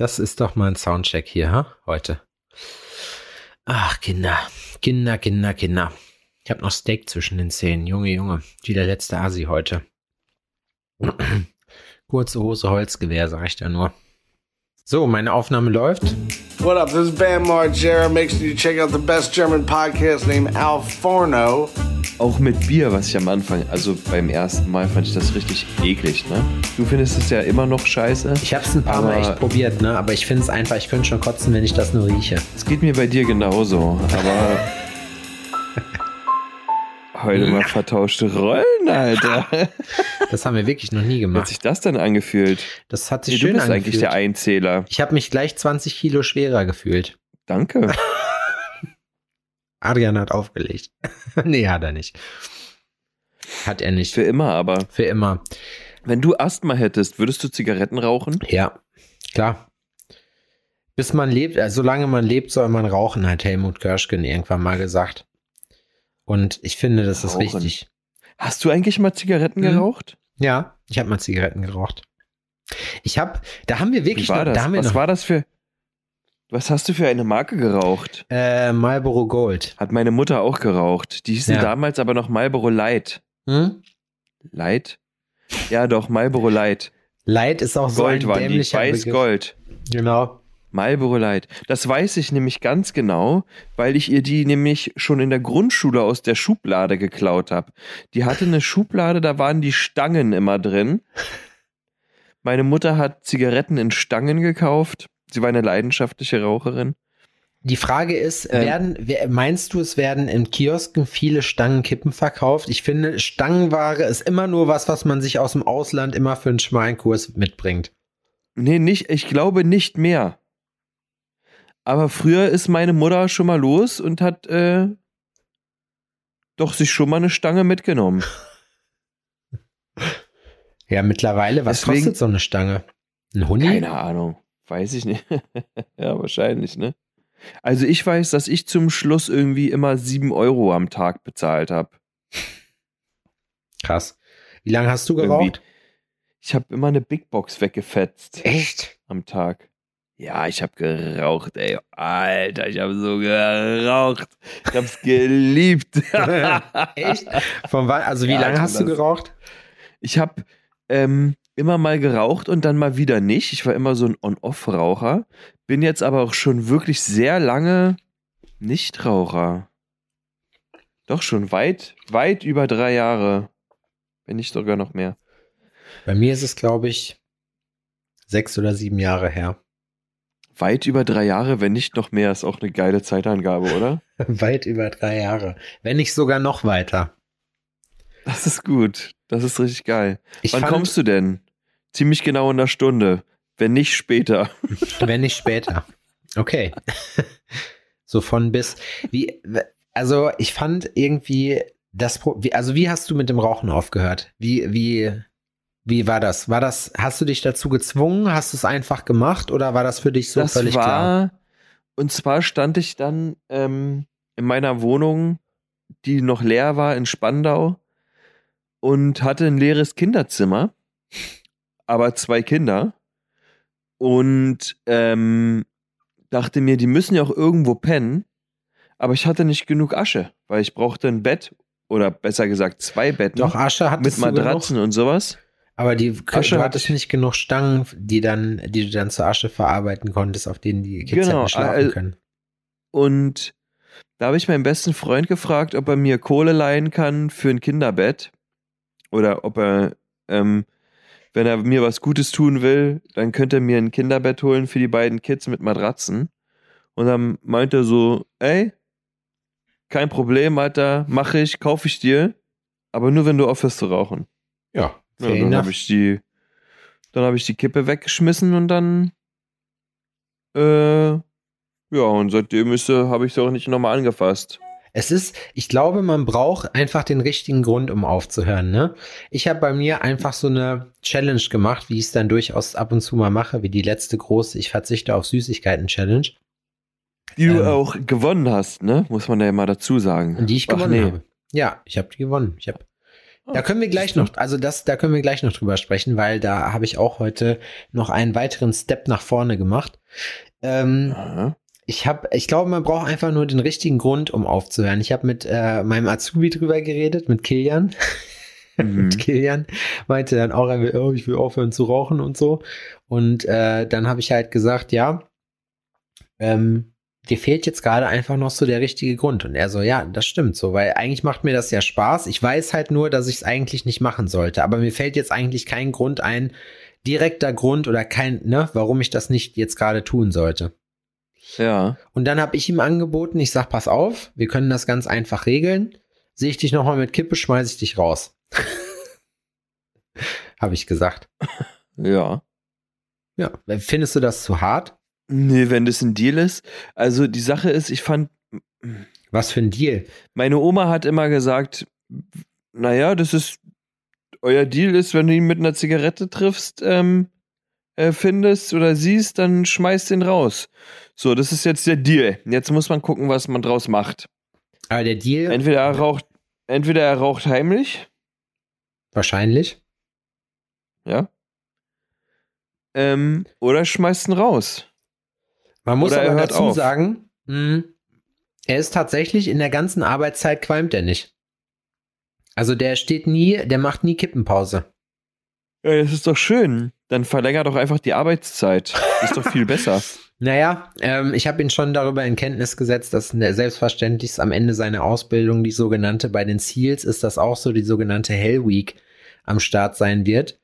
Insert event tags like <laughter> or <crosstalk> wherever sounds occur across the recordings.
Das ist doch mal ein Soundcheck hier, ha? heute. Ach, Kinder. Kinder, Kinder, Kinder. Ich habe noch Steak zwischen den Zähnen. Junge, Junge. Wie der letzte Asi heute. <clears throat> Kurze Hose, Holzgewehr, sag ich da nur. So, meine Aufnahme läuft. What up? This is Bam Margera. Make sure you check out the best German podcast named Al Forno. Auch mit Bier, was ich am Anfang, also beim ersten Mal fand ich das richtig eklig, ne? Du findest es ja immer noch scheiße. Ich habe es ein paar Mal echt probiert, ne? Aber ich finde es einfach, ich könnte schon kotzen, wenn ich das nur rieche. Es geht mir bei dir genauso, aber <laughs> heute mal vertauschte Rollen, Alter. Das haben wir wirklich noch nie Wie hat gemacht. sich das denn angefühlt? Das hat sich Nee, schön du bist angefühlt. eigentlich der Einzähler. ich habe mich gleich 20 Kilo schwerer gefühlt. Danke. <laughs> Adrian hat aufgelegt. <laughs> nee, hat er nicht. Hat er nicht. Für immer aber. Für immer. Wenn du Asthma hättest, würdest du Zigaretten rauchen? Ja, klar. Bis man lebt, also solange man lebt, soll man rauchen, hat Helmut Körschgen irgendwann mal gesagt. Und ich finde, das ist Rauchen. richtig. Hast du eigentlich mal Zigaretten Mhm. geraucht? Ja, ich habe mal Zigaretten geraucht. Ich habe, da haben wir Wie wirklich war noch, das? Was noch war das für. Was hast du für eine Marke geraucht? äh, Marlboro Gold. Hat meine Mutter auch geraucht. Die hießen Ja. damals aber noch Marlboro Light. Hm? Light? Ja, doch, Marlboro Light. Light ist auch so Gold ein waren die. dämlicher Begriff. Weiß-Gold. Genau. Marlboro Light. Das weiß ich nämlich ganz genau, weil ich ihr die nämlich schon in der Grundschule aus der Schublade geklaut habe. Die hatte eine Schublade, da waren die Stangen immer drin. Meine Mutter hat Zigaretten in Stangen gekauft. Sie war eine leidenschaftliche Raucherin. Die Frage ist, Ähm. werden, wer- meinst du, es werden in Kiosken viele Stangenkippen verkauft? Ich finde, Stangenware ist immer nur was, was man sich aus dem Ausland immer für einen Schmalenkurs mitbringt. Nee, nicht, ich glaube nicht mehr. Aber früher ist meine Mutter schon mal los und hat äh, doch sich schon mal eine Stange mitgenommen. Ja, mittlerweile, was Deswegen- kostet so eine Stange? Ein Huni? Keine Ahnung. Weiß ich nicht. <laughs> ja, wahrscheinlich, ne? Also ich weiß, dass ich zum Schluss irgendwie immer sieben Euro am Tag bezahlt habe. Krass. Wie lange hast du geraucht? Ich habe immer eine Big Box weggefetzt Echt? am Tag. Ja, ich habe geraucht, ey. Alter, ich habe so geraucht. Ich hab's geliebt. <laughs> Echt? Von wann, also wie Ja, lange hast du geraucht? Ich habe ähm, immer mal geraucht und dann mal wieder nicht. Ich war immer so ein On-Off-Raucher. Bin jetzt aber auch schon wirklich sehr lange Nichtraucher. Doch schon weit, weit über drei Jahre. Wenn nicht sogar noch mehr. Bei mir ist es, glaube ich, sechs oder sieben Jahre her. Weit über drei Jahre, wenn nicht noch mehr, ist auch eine geile Zeitangabe, oder? <laughs> Weit über drei Jahre. Wenn nicht sogar noch weiter. Das ist gut. Das ist richtig geil. Ich Wann fand, kommst du denn? Ziemlich genau in der Stunde. Wenn nicht später. <laughs> Wenn nicht später. Okay. <laughs> so von bis. Wie, also ich fand irgendwie das, also wie hast du mit dem Rauchen aufgehört? Wie, wie, wie war das? War das, hast du dich dazu gezwungen? Hast du es einfach gemacht oder war das für dich so das völlig war, klar? und zwar stand ich dann ähm, in meiner Wohnung, die noch leer war in Spandau und hatte ein leeres Kinderzimmer, aber zwei Kinder und ähm, dachte mir, die müssen ja auch irgendwo pennen, aber ich hatte nicht genug Asche, weil ich brauchte ein Bett oder besser gesagt zwei Betten Doch, Asche mit hattest du Matratzen genug, und sowas. Aber die, Asche du hatte hattest ich- nicht genug Stangen, die dann, die du dann zur Asche verarbeiten konntest, auf denen die Kids Genau, hätten schlafen äh, können. Und da habe ich meinen besten Freund gefragt, ob er mir Kohle leihen kann für ein Kinderbett. Oder ob er, ähm, wenn er mir was Gutes tun will, dann könnte er mir ein Kinderbett holen für die beiden Kids mit Matratzen. Und dann meinte er so, ey, kein Problem, Alter, mache ich, kaufe ich dir, aber nur wenn du aufhörst zu rauchen. Ja, Ja, fair dann habe ich die, dann habe ich die Kippe weggeschmissen und dann, äh, ja, und seitdem ist, äh, habe ich sie auch nicht nochmal angefasst. Es ist, ich glaube, man braucht einfach den richtigen Grund, um aufzuhören. Ne? Ich habe bei mir einfach so eine Challenge gemacht, wie ich es dann durchaus ab und zu mal mache, wie die letzte große Ich verzichte auf Süßigkeiten Challenge, Die du Ähm. auch gewonnen hast, ne? Muss man ja mal dazu sagen. die ich Ach, gewonnen nee. habe. Ja, ich habe die gewonnen. Ich habe Da können wir gleich noch, also das, da können wir gleich noch drüber sprechen, weil da habe ich auch heute noch einen weiteren Step nach vorne gemacht. Ähm, Aha. ich habe, ich glaube, man braucht einfach nur den richtigen Grund, um aufzuhören. Ich habe mit äh, meinem Azubi drüber geredet, mit Kilian. <laughs> Mhm. mit Kilian meinte dann auch, er will, oh, ich will aufhören zu rauchen und so. Und äh, dann habe ich halt gesagt, ja, ähm, dir fehlt jetzt gerade einfach noch so der richtige Grund. Und er so, ja, das stimmt so, weil eigentlich macht mir das ja Spaß. Ich weiß halt nur, dass ich es eigentlich nicht machen sollte. Aber mir fällt jetzt eigentlich kein Grund ein, direkter Grund oder kein, ne, warum ich das nicht jetzt gerade tun sollte. Ja. Und dann habe ich ihm angeboten, ich sag, pass auf, wir können das ganz einfach regeln. Sehe ich dich nochmal mit Kippe, schmeiß ich dich raus. <laughs> habe ich gesagt. Ja. Ja, findest du das zu hart? Nee, wenn das ein Deal ist. Also die Sache ist, ich fand, Was für ein Deal? meine Oma hat immer gesagt, naja, das ist, euer Deal ist, wenn du ihn mit einer Zigarette triffst, ähm, äh, findest oder siehst, dann schmeißt ihn raus. So, das ist jetzt der Deal. Jetzt muss man gucken, was man draus macht. Aber der Deal, Entweder er raucht, entweder er raucht heimlich, wahrscheinlich. ja, ähm, oder schmeißt ihn raus. Man muss Oder er aber dazu auf. sagen, mh, er ist tatsächlich in der ganzen Arbeitszeit qualmt er nicht. Also der steht nie, der macht nie Kippenpause. Ja, das ist doch schön. Dann verlängert doch einfach die Arbeitszeit. Ist doch viel besser. <laughs> Naja, ähm, ich habe ihn schon darüber in Kenntnis gesetzt, dass ne- selbstverständlich am Ende seiner Ausbildung die sogenannte, bei den SEALs ist das auch so, die sogenannte Hell Week am Start sein wird.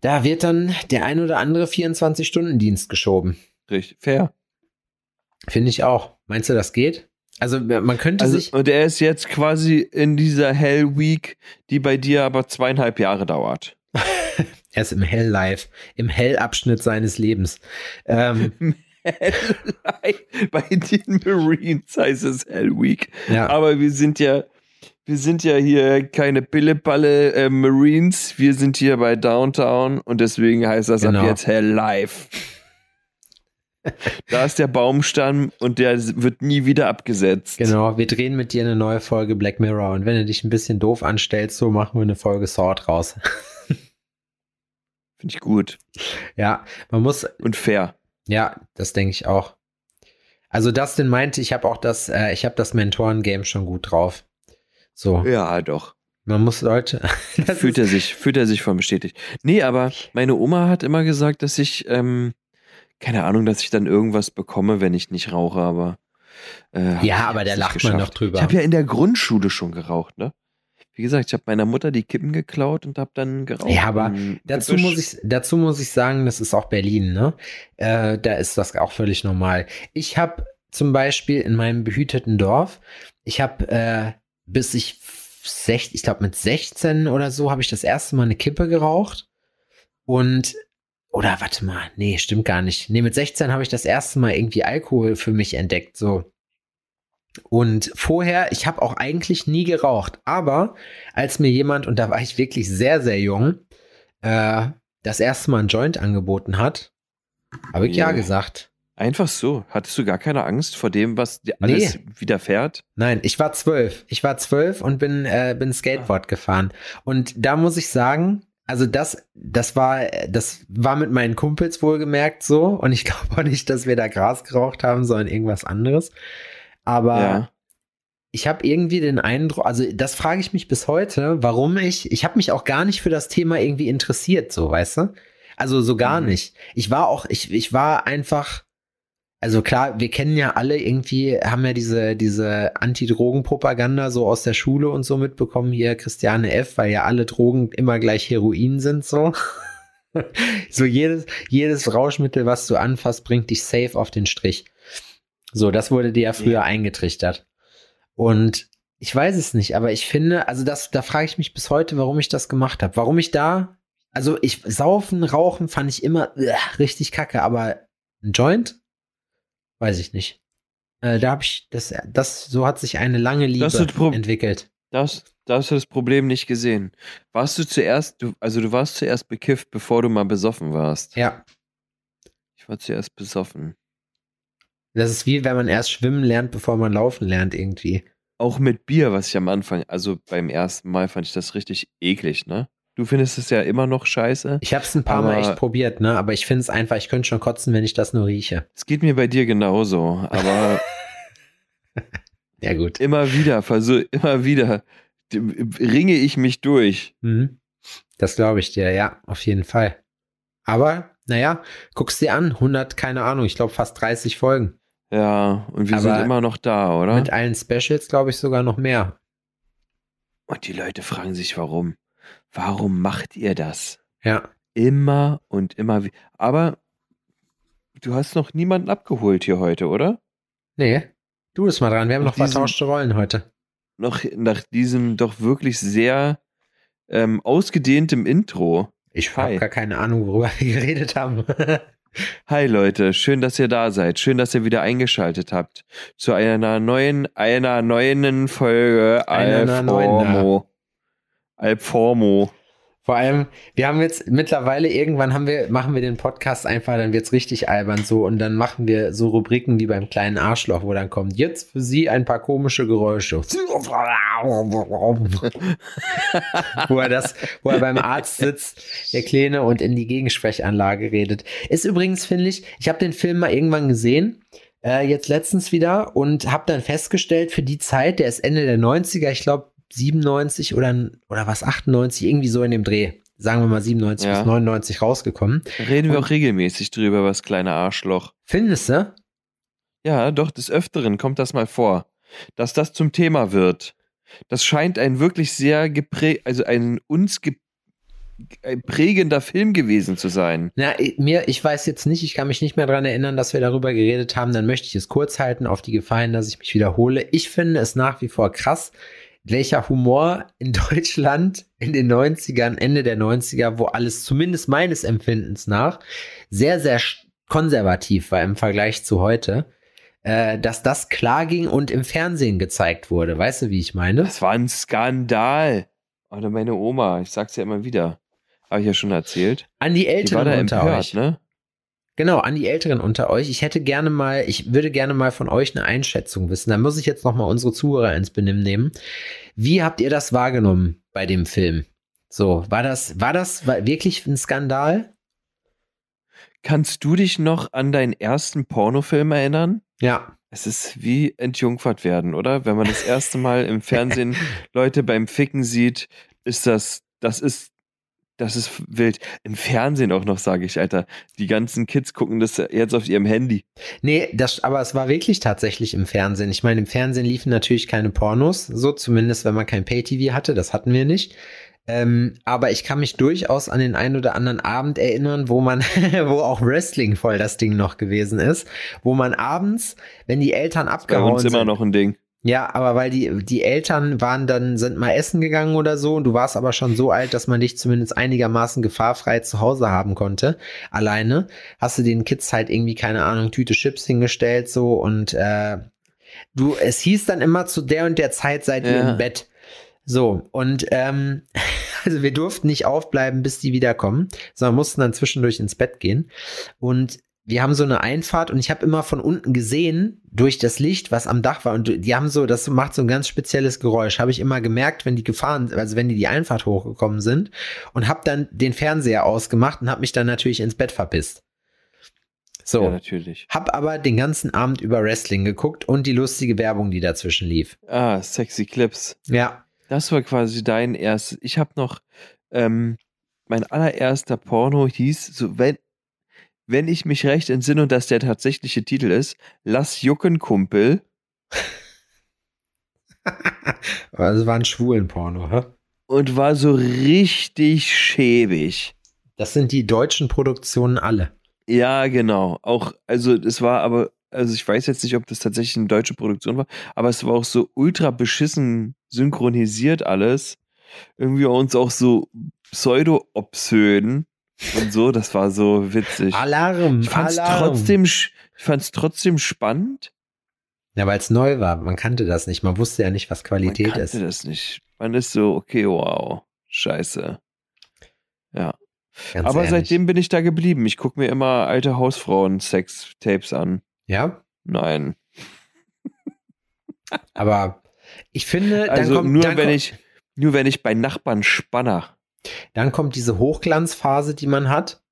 Da wird dann der ein oder andere 24-Stunden-Dienst geschoben. Richtig. Fair. Finde ich auch. Meinst du, das geht? Also man könnte Also, sich. und er ist jetzt quasi in dieser Hell Week, die bei dir aber zweieinhalb Jahre dauert. <laughs> Er ist im Hell-Life, im Hell-Abschnitt seines Lebens. Ähm, <laughs> bei den Marines heißt es Hell Week. ja, Aber wir sind ja, wir sind ja hier keine Pilleballe äh, Marines. Wir sind hier bei Downtown und deswegen heißt das Genau. ab jetzt Hell Life. Da ist der Baumstamm und der wird nie wieder abgesetzt. genau. Wir drehen mit dir eine neue Folge Black Mirror. Und wenn du dich ein bisschen doof anstellst, so machen wir eine Folge Sword raus. Finde ich gut ja, man muss, und fair. ja, das denke ich auch. Also Dustin meinte, ich habe auch das, äh, ich habe das Mentoren-Game schon gut drauf. So, Ja, doch. man muss Leute. <laughs> Fühlt er sich, fühlt er sich von bestätigt. Nee, aber meine Oma hat immer gesagt, dass ich, ähm, keine Ahnung, dass ich dann irgendwas bekomme, wenn ich nicht rauche, aber. Äh, Ja, aber da lacht man geschafft. doch drüber. Ich habe ja in der Grundschule schon geraucht, ne? Wie gesagt, ich habe meiner Mutter die Kippen geklaut und habe dann geraucht. Ja, aber Dazu Gebüsch. muss ich, dazu muss ich sagen, das ist auch Berlin, ne? Äh, da ist das auch völlig normal. Ich habe zum Beispiel in meinem behüteten Dorf, ich habe äh, bis ich sech, ich glaube mit 16 oder so, habe ich das erste Mal eine Kippe geraucht und oder warte mal, nee, stimmt gar nicht. Nee, mit 16 habe ich das erste Mal irgendwie Alkohol für mich entdeckt, so. Und vorher, ich habe auch eigentlich nie geraucht, aber als mir jemand, und da war ich wirklich sehr, sehr jung, äh, das erste Mal ein Joint angeboten hat, habe ich ja Yeah. gesagt. Einfach so. Hattest du gar keine Angst vor dem, was dir alles widerfährt? Nein, ich war zwölf. Ich war zwölf und bin, äh, bin Skateboard gefahren. Und da muss ich sagen, also das, das war, das war mit meinen Kumpels wohlgemerkt so. Und ich <laughs> glaube auch nicht, dass wir da Gras geraucht haben, sondern irgendwas anderes. Aber Ja. ich habe irgendwie den Eindruck, also das frage ich mich bis heute, warum ich, ich habe mich auch gar nicht für das Thema irgendwie interessiert, so, weißt du? Also so gar Mhm. nicht. Ich war auch, ich, ich war einfach, also klar, wir kennen ja alle irgendwie, haben ja diese, diese Anti-Drogen-Propaganda so aus der Schule und so mitbekommen, hier Christiane F., weil ja alle Drogen immer gleich Heroin sind, so. <laughs> so jedes, jedes Rauschmittel, was du anfasst, bringt dich safe auf den Strich. So, das wurde dir ja früher Ja. eingetrichtert. Und ich weiß es nicht, aber ich finde, also das, da frage ich mich bis heute, warum ich das gemacht habe. Warum ich da, also ich, saufen, rauchen fand ich immer äh, richtig kacke, aber ein Joint? Weiß ich nicht. Äh, da habe ich, das, das, so hat sich eine lange Liebe Das entwickelt. Das, da hast du das Problem nicht gesehen. Warst du zuerst, du, also du warst zuerst bekifft, bevor du mal besoffen warst. Ja. Ich war zuerst besoffen. Das ist wie, wenn man erst schwimmen lernt, bevor man laufen lernt, irgendwie. auch mit Bier, was ich am Anfang, also beim ersten Mal fand ich das richtig eklig, ne? Du findest es ja immer noch scheiße. Ich habe es ein paar Mal echt probiert, ne? Aber ich finde es einfach, ich könnte schon kotzen, wenn ich das nur rieche. Es geht mir bei dir genauso, aber <laughs> Ja, gut. immer wieder, versuch, immer wieder ringe ich mich durch. Mhm. Das glaube ich dir, ja, auf jeden Fall. Aber, naja, guck's dir an. 100, keine Ahnung, ich glaube fast 30 Folgen. Ja, und wir Aber sind immer noch da, oder? Mit allen Specials, glaube ich, sogar noch mehr. Und die Leute fragen sich, warum? Warum macht ihr das? Ja. Immer und immer wieder. Aber du hast noch niemanden abgeholt hier heute, oder? Nee, du bist mal dran. Wir haben Nach noch diesem- vertauschte Rollen heute. Noch nach diesem doch wirklich sehr ähm, ausgedehntem Intro. Ich habe gar keine Ahnung, worüber <laughs> wir geredet haben. <laughs> Hi Leute, schön, dass ihr da seid. Schön, dass ihr wieder eingeschaltet habt zu einer neuen, einer neuen Folge Einer neuen, Alformo. Vor allem, wir haben jetzt mittlerweile irgendwann haben wir, machen wir den Podcast einfach, dann wird's richtig albern so und dann machen wir so Rubriken wie beim kleinen Arschloch, wo dann kommt jetzt für Sie ein paar komische Geräusche. <laughs> wo er das, wo er beim Arzt sitzt, der Kleine und in die Gegensprechanlage redet. Ist übrigens, finde ich, ich habe den Film mal irgendwann gesehen, äh, jetzt letztens wieder und habe dann festgestellt, für die Zeit, der ist Ende der 90er, ich glaube 97 oder, oder was, 98, irgendwie so in dem Dreh. Sagen wir mal 97 Ja. bis 99 rausgekommen. Reden wir auch regelmäßig drüber, was kleine Arschloch. Findest du? Ja, doch, des Öfteren kommt das mal vor, dass das zum Thema wird. Das scheint ein wirklich sehr geprägt, also ein uns ein prägender Film gewesen zu sein. Na, mir, ich weiß jetzt nicht, ich kann mich nicht mehr dran erinnern, dass wir darüber geredet haben. Dann möchte ich es kurz halten, auf die Gefahr hin, dass ich mich wiederhole. Ich finde es nach wie vor krass, welcher Humor in <laughs> Deutschland in den 90ern, Ende der 90er, wo alles zumindest meines Empfindens nach sehr, sehr konservativ war im Vergleich zu heute, äh, dass das klar ging und im Fernsehen gezeigt wurde. Weißt du, wie ich meine? Das war ein Skandal. Oder meine Oma, ich sag's ja immer wieder. Habe ich ja schon erzählt. An die Die war Älteren da unter empört, euch. ne? Genau, an die Älteren unter euch. Ich hätte gerne mal, ich würde gerne mal von euch eine Einschätzung wissen. Da muss ich jetzt noch mal unsere Zuhörer ins Benimm nehmen. Wie habt ihr das wahrgenommen bei dem Film? So, war das, war das war wirklich ein Skandal? Kannst du dich noch an deinen ersten Pornofilm erinnern? Ja. Es ist wie entjungfert werden, oder? Wenn man das erste Mal im Fernsehen <laughs> Leute beim Ficken sieht, ist das, das ist, das ist wild. Im Fernsehen auch noch, sage ich, Alter. Die ganzen Kids gucken das jetzt auf ihrem Handy. Nee, das, aber es war wirklich tatsächlich im Fernsehen. Ich meine, im Fernsehen liefen natürlich keine Pornos, so zumindest, wenn man kein Pay-TV hatte, das hatten wir nicht. Ähm, aber ich kann mich durchaus an den einen oder anderen Abend erinnern, wo man, <laughs> wo auch Wrestling voll das Ding noch gewesen ist, wo man abends, wenn die Eltern Bei abgehauen uns immer sind, noch ein Ding. Ja, aber weil die, die Eltern waren dann, sind mal essen gegangen oder so und du warst aber schon so alt, dass man dich zumindest einigermaßen gefahrfrei zu Hause haben konnte. Alleine hast du den Kids halt irgendwie, keine Ahnung, Tüte Chips hingestellt so und äh, du, es hieß dann immer zu der und der Zeit seid ihr Ja. im Bett. So, und ähm, <laughs> also wir durften nicht aufbleiben, bis die wiederkommen, sondern mussten dann zwischendurch ins Bett gehen. Und wir haben so eine Einfahrt und ich habe immer von unten gesehen, durch das Licht, was am Dach war. Und die haben so, das macht so ein ganz spezielles Geräusch. Habe ich immer gemerkt, wenn die gefahren, also wenn die die Einfahrt hochgekommen sind und habe dann den Fernseher ausgemacht und habe mich dann natürlich ins Bett verpisst. So. Ja, natürlich. Hab aber den ganzen Abend über Wrestling geguckt und die lustige Werbung, die dazwischen lief. Ah, sexy Clips. Ja. Das war quasi dein erstes. Ich habe noch, ähm, mein allererster Porno hieß, so wenn, wenn ich mich recht entsinne und das der tatsächliche Titel ist, Lass jucken, Kumpel. <laughs> Also war ein schwulen Porno, hä? Und war so richtig schäbig. Das sind die deutschen Produktionen alle. Ja, genau. Auch, also es war aber, also ich weiß jetzt nicht, ob das tatsächlich eine deutsche Produktion war, aber es war auch so ultra beschissen synchronisiert alles. Irgendwie uns auch so pseudo-obszön und so. Das war so witzig. Alarm! Ich fand's Alarm. trotzdem, ich fand's trotzdem spannend. Ja, weil es neu war. Man kannte das nicht. Man wusste ja nicht, was Man Qualität kannte ist. das nicht. Man ist so, okay, wow, scheiße. Ja. Ganz Aber ehrlich. seitdem bin ich da geblieben. Ich gucke mir immer alte Hausfrauen-Sex-Tapes an. Ja, Nein. aber Ich finde, dann Also kommt, nur wenn kommt, ich, nur wenn ich bei Nachbarn spanner. Dann kommt diese Hochglanzphase, die man hat,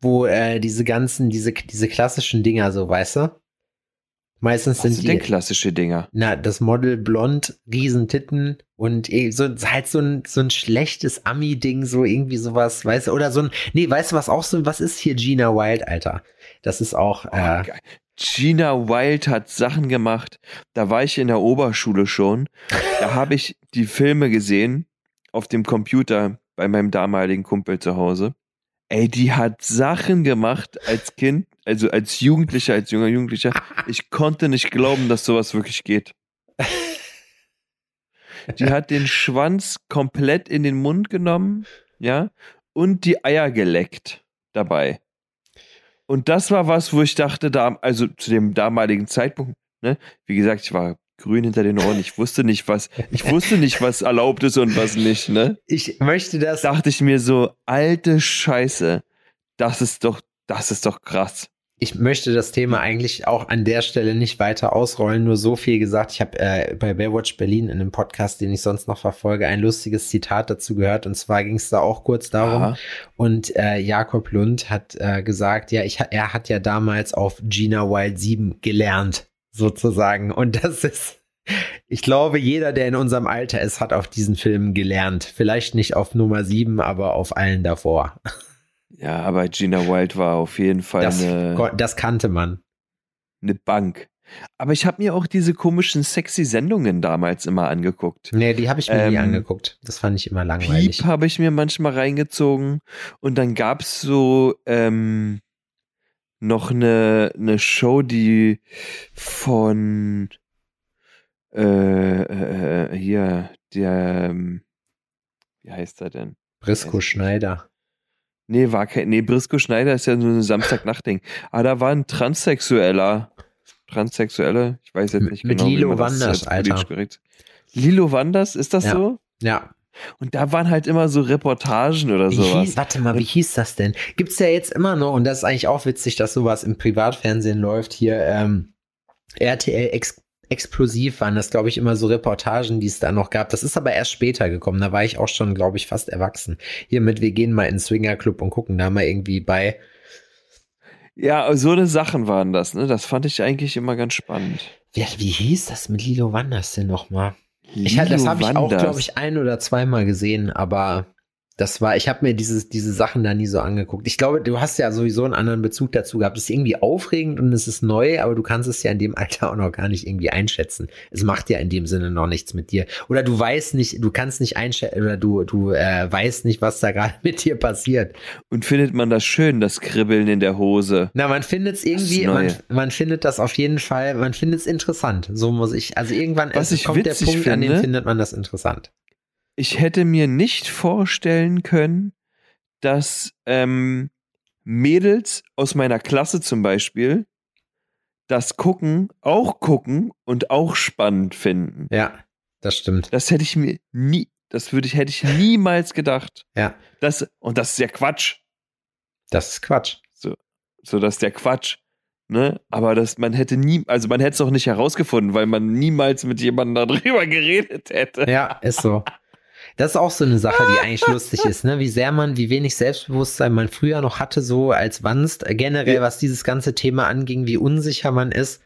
wo äh, diese ganzen, diese, diese klassischen Dinger so, weißt du? Meistens Was sind sind die, denn klassische Dinger? na, das Model blond, Riesentitten und eh so, halt so ein, so ein schlechtes Ami-Ding, so irgendwie sowas, weißt du, oder so ein, nee, weißt du, was auch so, was ist hier Gina Wild, Alter? Das ist auch, Oh, äh, geil. Gina Wild hat Sachen gemacht. Da war ich in der Oberschule schon. Da <laughs> habe ich die Filme gesehen auf dem Computer bei meinem damaligen Kumpel zu Hause. Ey, die hat Sachen gemacht als Kind, also als Jugendlicher, als junger Jugendlicher. Ich konnte nicht glauben, dass sowas wirklich geht. Die hat den Schwanz komplett in den Mund genommen, ja, und die Eier geleckt dabei. Und das war was, wo ich dachte, da, also zu dem damaligen Zeitpunkt, ne, wie gesagt, ich war grün hinter den Ohren, ich wusste nicht, was, ich wusste nicht, was erlaubt ist und was nicht, ne? ich möchte das, Dachte ich mir so, alte Scheiße, das ist doch, das ist doch krass. ich möchte das Thema eigentlich auch an der Stelle nicht weiter ausrollen, nur so viel gesagt. Ich habe äh, bei Baywatch Berlin in einem Podcast, den ich sonst noch verfolge, ein lustiges Zitat dazu gehört. Und zwar ging es da auch kurz darum. Aha. Und äh, Jakob Lund hat äh, gesagt, ja, ich, er hat ja damals auf Gina Wild 7 gelernt, sozusagen. Und das ist, ich glaube, jeder, der in unserem Alter ist, hat auf diesen Filmen gelernt. Vielleicht nicht auf Nummer 7, aber auf allen davor. Ja, aber Gina Wild war auf jeden Fall Das, eine, das kannte man. eine Bank. Aber ich habe mir auch diese komischen sexy Sendungen damals immer angeguckt. Nee, die habe ich mir nie Ähm, angeguckt. Das fand ich immer langweilig. Piep habe ich mir manchmal reingezogen und dann gab's so ähm, noch eine, eine Show, die von äh, äh, äh, hier, der ähm, wie heißt er denn? Brisco Schneider. Nee, war kein, nee, Brisco Schneider ist ja so ein Samstagnachtding. Aber da war ein Transsexueller, Transsexuelle, ich weiß jetzt nicht mit genau. Lilo Wanders, Alter. Lilo Wanders, ist das Ja. so? Ja. Und da waren halt immer so Reportagen oder Wie sowas. hieß, warte mal, wie hieß das denn? Gibt's ja jetzt immer noch, und das ist eigentlich auch witzig, dass sowas im Privatfernsehen läuft. Hier, ähm, RTL Ex Explosiv waren das, glaube ich, immer so Reportagen, die es da noch gab. Das ist aber erst später gekommen. Da war ich auch schon, glaube ich, fast erwachsen. Hier mit, wir gehen mal in den Swingerclub und gucken da mal irgendwie bei. Ja, so eine Sachen waren das, ne? Das fand ich eigentlich immer ganz spannend. Wie, wie hieß das mit Lilo Wanders denn nochmal? Ich, das Lilo habe ich auch, glaube ich, ein oder zweimal gesehen, aber das war, ich habe mir dieses, diese Sachen da nie so angeguckt. Ich glaube, du hast ja sowieso einen anderen Bezug dazu gehabt. Es ist irgendwie aufregend und es ist neu, aber du kannst es ja in dem Alter auch noch gar nicht irgendwie einschätzen. Es macht ja in dem Sinne noch nichts mit dir. Oder du weißt nicht, du kannst nicht einschätzen, oder du, du äh, weißt nicht, was da gerade <laughs> mit dir passiert. Und findet man das schön, das Kribbeln in der Hose? Na, man findet es irgendwie, man, man findet das auf jeden Fall, man findet es interessant. So muss ich, also irgendwann Was es ich kommt der Punkt, an dem finde- findet man das interessant. Ich hätte mir nicht vorstellen können, dass ähm, Mädels aus meiner Klasse zum Beispiel das gucken, auch gucken und auch spannend finden. Ja, das stimmt. Das hätte ich mir nie, das würde ich, hätte ich niemals gedacht. Ja, Das, und das ist ja Quatsch. das ist Quatsch. So, das ist der Quatsch. Ne? Aber das, man hätte nie, also man hätte es auch nicht herausgefunden, weil man niemals mit jemandem darüber <laughs> geredet hätte. Ja, ist so. Das ist auch so eine Sache, die eigentlich <laughs> lustig ist, ne? Wie sehr man, wie wenig Selbstbewusstsein man früher noch hatte, so als Wanst, äh, generell, was dieses ganze Thema anging, wie unsicher man ist.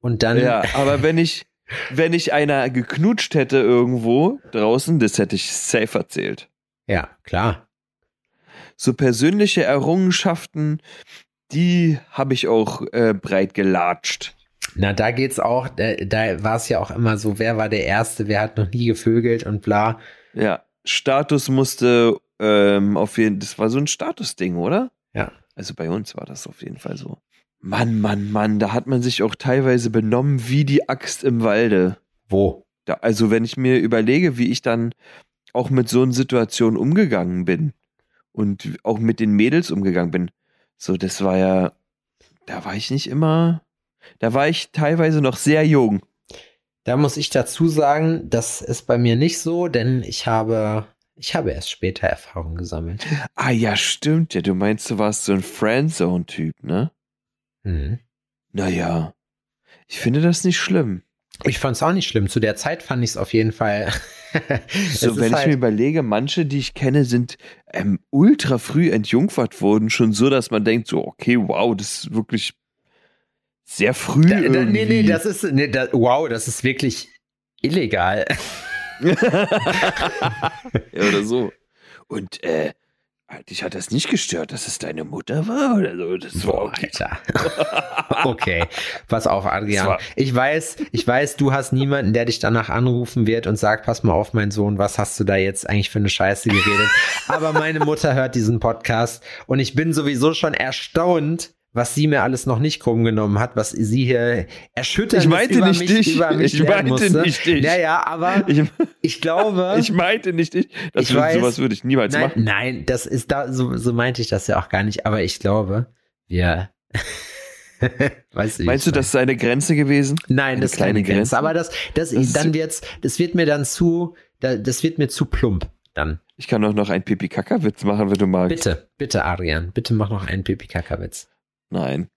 Und dann, Ja, aber wenn ich, <laughs> wenn ich einer geknutscht hätte irgendwo draußen, das hätte ich safe erzählt. ja, klar. So persönliche Errungenschaften, die habe ich auch äh, breit gelatscht. Na, da geht's auch, da, da war es ja auch immer so, wer war der Erste, wer hat noch nie gevögelt und bla. Ja, Status musste ähm, auf jeden das war so ein Statusding, oder? Ja. Also bei uns war das auf jeden Fall so. Mann, Mann, Mann, da hat man sich auch teilweise benommen wie die Axt im Walde. Wo? Da, also wenn ich mir überlege, wie ich dann auch mit so einer Situation umgegangen bin und auch mit den Mädels umgegangen bin, so das war ja, da war ich nicht immer, da war ich teilweise noch sehr jung. Da muss ich dazu sagen, das ist bei mir nicht so, denn ich habe, ich habe erst später Erfahrung gesammelt. <laughs> Ah ja, stimmt ja, du meinst, du warst so ein Friendzone-Typ, ne? Hm. Naja, ich finde das nicht schlimm. Ich fand es auch nicht schlimm. Zu der Zeit fand ich es auf jeden Fall. <laughs> so, wenn ich halt mir überlege, manche, die ich kenne, sind ähm, ultra früh entjungfert worden, schon so, dass man denkt, so, okay, wow, das ist wirklich sehr früh. Da, da, nee, nee, das ist, nee, da, wow, das ist wirklich illegal. <laughs> ja, oder so. Und äh, Dich hat das nicht gestört, dass es deine Mutter war oder so. Das war okay. <laughs> okay, pass auf, Adrian. Ich weiß, ich weiß, du hast niemanden, der dich danach anrufen wird und sagt, pass mal auf, mein Sohn, was hast du da jetzt eigentlich für eine Scheiße geredet? Aber meine Mutter hört diesen Podcast und ich bin sowieso schon erstaunt, was sie mir alles noch nicht krumm genommen hat, was sie hier erschüttert ich meinte über nicht mich, dich. über mich ich meinte musste. nicht dich. Ja, ja, aber <laughs> ich, ich glaube. <laughs> ich meinte nicht dich. Das ich würde, weiß, sowas würde ich niemals nein, machen. Nein, das ist da, so, so meinte ich das ja auch gar nicht, aber ich glaube, wir. <laughs> weißt du, Meinst du, das ist eine Grenze gewesen? Nein, eine das ist keine Grenze, Grenze, aber das, das, das dann wird's, das wird mir dann zu, das wird mir zu plump dann. Ich kann auch noch einen Pipi-Kaka-Witz machen, wenn du magst. Bitte, bitte, Adrian, bitte mach noch einen Pipi-Kaka-Witz. Nein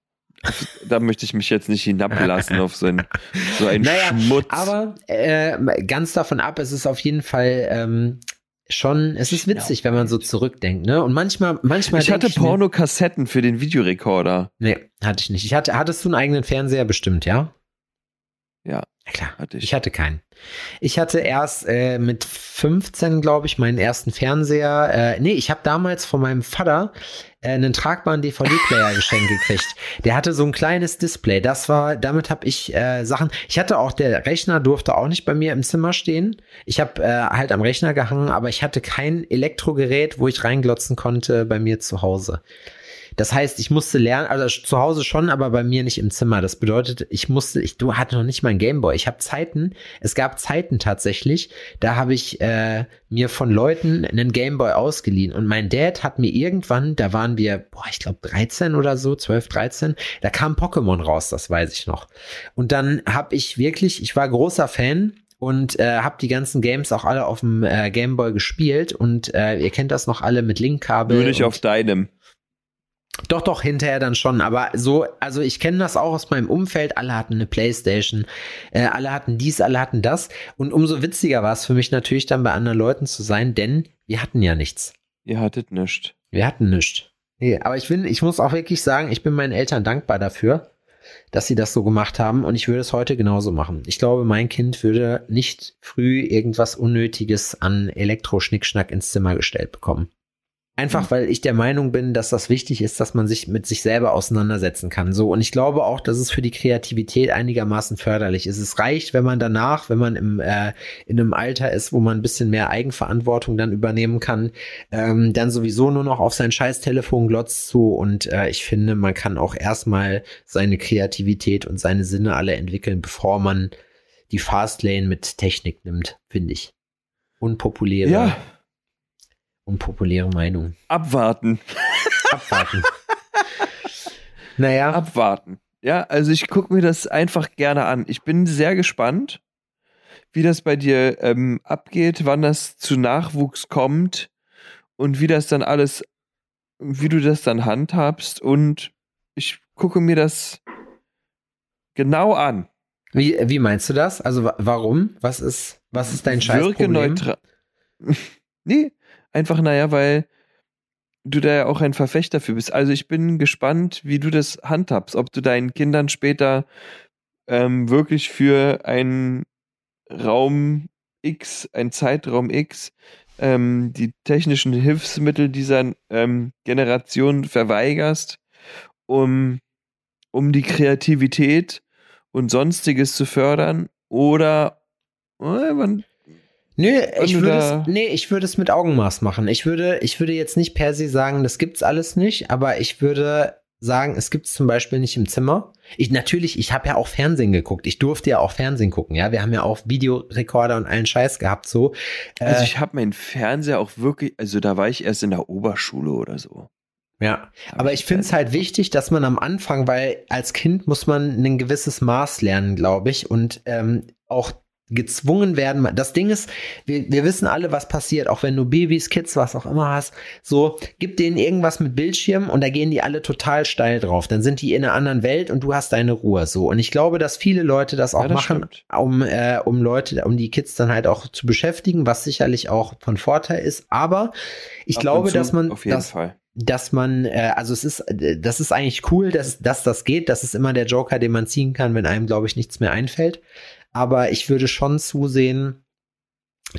da möchte ich mich jetzt nicht hinablassen auf so, ein, so einen <laughs> naja, Schmutz. Aber äh, ganz davon ab, es ist auf jeden Fall ähm, schon, es ist witzig, wenn man so zurückdenkt, ne? Und manchmal, manchmal. Ich hatte Pornokassetten für den Videorekorder. Nee, hatte ich nicht. Ich hatte, hattest du einen eigenen Fernseher bestimmt, ja? Ja. Ja klar, hatte ich. ich hatte keinen. Ich hatte erst äh, mit 15, glaube ich, meinen ersten Fernseher. Äh, nee, ich habe damals von meinem Vater äh, einen tragbaren DVD-Player <laughs> geschenkt gekriegt. Der hatte so ein kleines Display. Das war, damit habe ich äh, Sachen. Ich hatte auch, der Rechner durfte auch nicht bei mir im Zimmer stehen. Ich habe äh, halt am Rechner gehangen, aber ich hatte kein Elektrogerät, wo ich reinglotzen konnte bei mir zu Hause. Das heißt, ich musste lernen, also zu Hause schon, aber bei mir nicht im Zimmer. Das bedeutet, ich musste, ich du hatte noch nicht mal ein Gameboy. Ich habe Zeiten, es gab Zeiten tatsächlich, da habe ich äh, mir von Leuten einen Gameboy ausgeliehen und mein Dad hat mir irgendwann, da waren wir, boah, ich glaube 13 oder so, 12, 13, da kam Pokémon raus, das weiß ich noch. Und dann habe ich wirklich, ich war großer Fan und äh, habe die ganzen Games auch alle auf dem äh, Gameboy gespielt und äh, ihr kennt das noch alle mit Linkkabel. Nur nicht auf deinem. Doch, doch, hinterher dann schon. Aber so, also ich kenne das auch aus meinem Umfeld. Alle hatten eine Playstation, äh, alle hatten dies, alle hatten das. Und umso witziger war es für mich natürlich dann bei anderen Leuten zu sein, denn wir hatten ja nichts. Ihr hattet nichts. Wir hatten nichts. Nee, aber ich bin, ich muss auch wirklich sagen, ich bin meinen Eltern dankbar dafür, dass sie das so gemacht haben. Und ich würde es heute genauso machen. Ich glaube, mein Kind würde nicht früh irgendwas Unnötiges an Elektroschnickschnack ins Zimmer gestellt bekommen. Einfach mhm. weil ich der Meinung bin, dass das wichtig ist, dass man sich mit sich selber auseinandersetzen kann. So, und ich glaube auch, dass es für die Kreativität einigermaßen förderlich ist. Es reicht, wenn man danach, wenn man im, äh, in einem Alter ist, wo man ein bisschen mehr Eigenverantwortung dann übernehmen kann, ähm, dann sowieso nur noch auf sein scheiß Telefon glotzt zu. Und äh, ich finde, man kann auch erstmal seine Kreativität und seine Sinne alle entwickeln, bevor man die Fastlane mit Technik nimmt, finde ich. Unpopuläre. Ja unpopuläre Meinung. Abwarten. Abwarten. <laughs> naja. Abwarten. Ja, also ich gucke mir das einfach gerne an. Ich bin sehr gespannt, wie das bei dir ähm, abgeht, wann das zu Nachwuchs kommt und wie das dann alles, wie du das dann handhabst. Und ich gucke mir das genau an. Wie, wie meinst du das? Also warum? Was ist, was ist dein Scheißproblem? Wirke neutral. <laughs> nee, Einfach, naja, weil du da ja auch ein Verfechter für bist. Also ich bin gespannt, wie du das handhabst, ob du deinen Kindern später ähm, wirklich für einen Raum X, ein Zeitraum X, ähm, die technischen Hilfsmittel dieser ähm, Generation verweigerst, um, um die Kreativität und sonstiges zu fördern oder äh, man Nö, ich würde es, nee, ich würde es mit Augenmaß machen. Ich würde, ich würde jetzt nicht per se sagen, das gibt's alles nicht, aber ich würde sagen, es gibt's zum Beispiel nicht im Zimmer. Ich natürlich, ich habe ja auch Fernsehen geguckt. Ich durfte ja auch Fernsehen gucken. Ja, wir haben ja auch Videorekorder und allen Scheiß gehabt. So. Also äh, ich habe meinen Fernseher auch wirklich, also da war ich erst in der Oberschule oder so. Ja, aber ich finde es halt wichtig, dass man am Anfang, weil als Kind muss man ein gewisses Maß lernen, glaube ich, und ähm, auch gezwungen werden. Das Ding ist, wir, wir wissen alle, was passiert, auch wenn du Babys, Kids, was auch immer hast. So, gib denen irgendwas mit Bildschirm und da gehen die alle total steil drauf. Dann sind die in einer anderen Welt und du hast deine Ruhe. So. Und ich glaube, dass viele Leute das auch Ja, das machen, stimmt. um, äh, um Leute, um die Kids dann halt auch zu beschäftigen, was sicherlich auch von Vorteil ist. Aber ich Ab glaube, dass man, Auf jeden dass, Fall. dass man, äh, also es ist, äh, das ist eigentlich cool, dass, dass das geht. Das ist immer der Joker, den man ziehen kann, wenn einem, glaube ich, nichts mehr einfällt. Aber ich würde schon zusehen,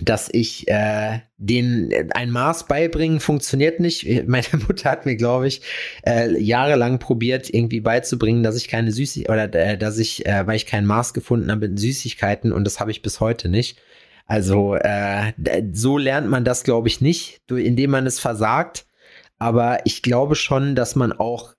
dass ich äh, den ein Maß beibringen funktioniert nicht. Meine <laughs> Mutter hat mir, glaube ich, äh, jahrelang probiert, irgendwie beizubringen, dass ich keine Süßigkeiten oder äh, dass ich, äh, weil ich kein Maß gefunden habe in Süßigkeiten und das habe ich bis heute nicht. Also äh, so lernt man das, glaube ich, nicht, indem man es versagt. Aber ich glaube schon, dass man auch,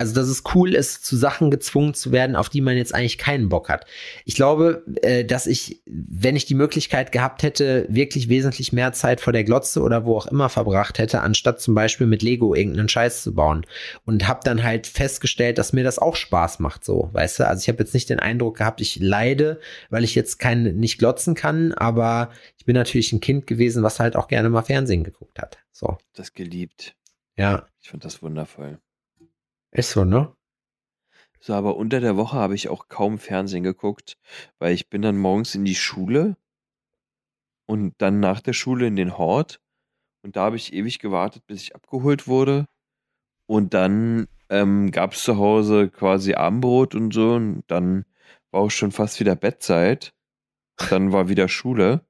also dass es cool ist, zu Sachen gezwungen zu werden, auf die man jetzt eigentlich keinen Bock hat. Ich glaube, äh, dass ich, wenn ich die Möglichkeit gehabt hätte, wirklich wesentlich mehr Zeit vor der Glotze oder wo auch immer verbracht hätte, anstatt zum Beispiel mit Lego irgendeinen Scheiß zu bauen. Und habe dann halt festgestellt, dass mir das auch Spaß macht, so, weißt du? Also ich habe jetzt nicht den Eindruck gehabt, ich leide, weil ich jetzt kein, nicht glotzen kann, aber ich bin natürlich ein Kind gewesen, was halt auch gerne mal Fernsehen geguckt hat. So, Das geliebt. ja, Ich fand das wundervoll. Ist so, ne? So, aber unter der Woche habe ich auch kaum Fernsehen geguckt, weil ich bin dann morgens in die Schule und dann nach der Schule in den Hort und da habe ich ewig gewartet, bis ich abgeholt wurde und dann ähm, gab es zu Hause quasi Abendbrot und so und dann war auch schon fast wieder Bettzeit. Dann war wieder Schule.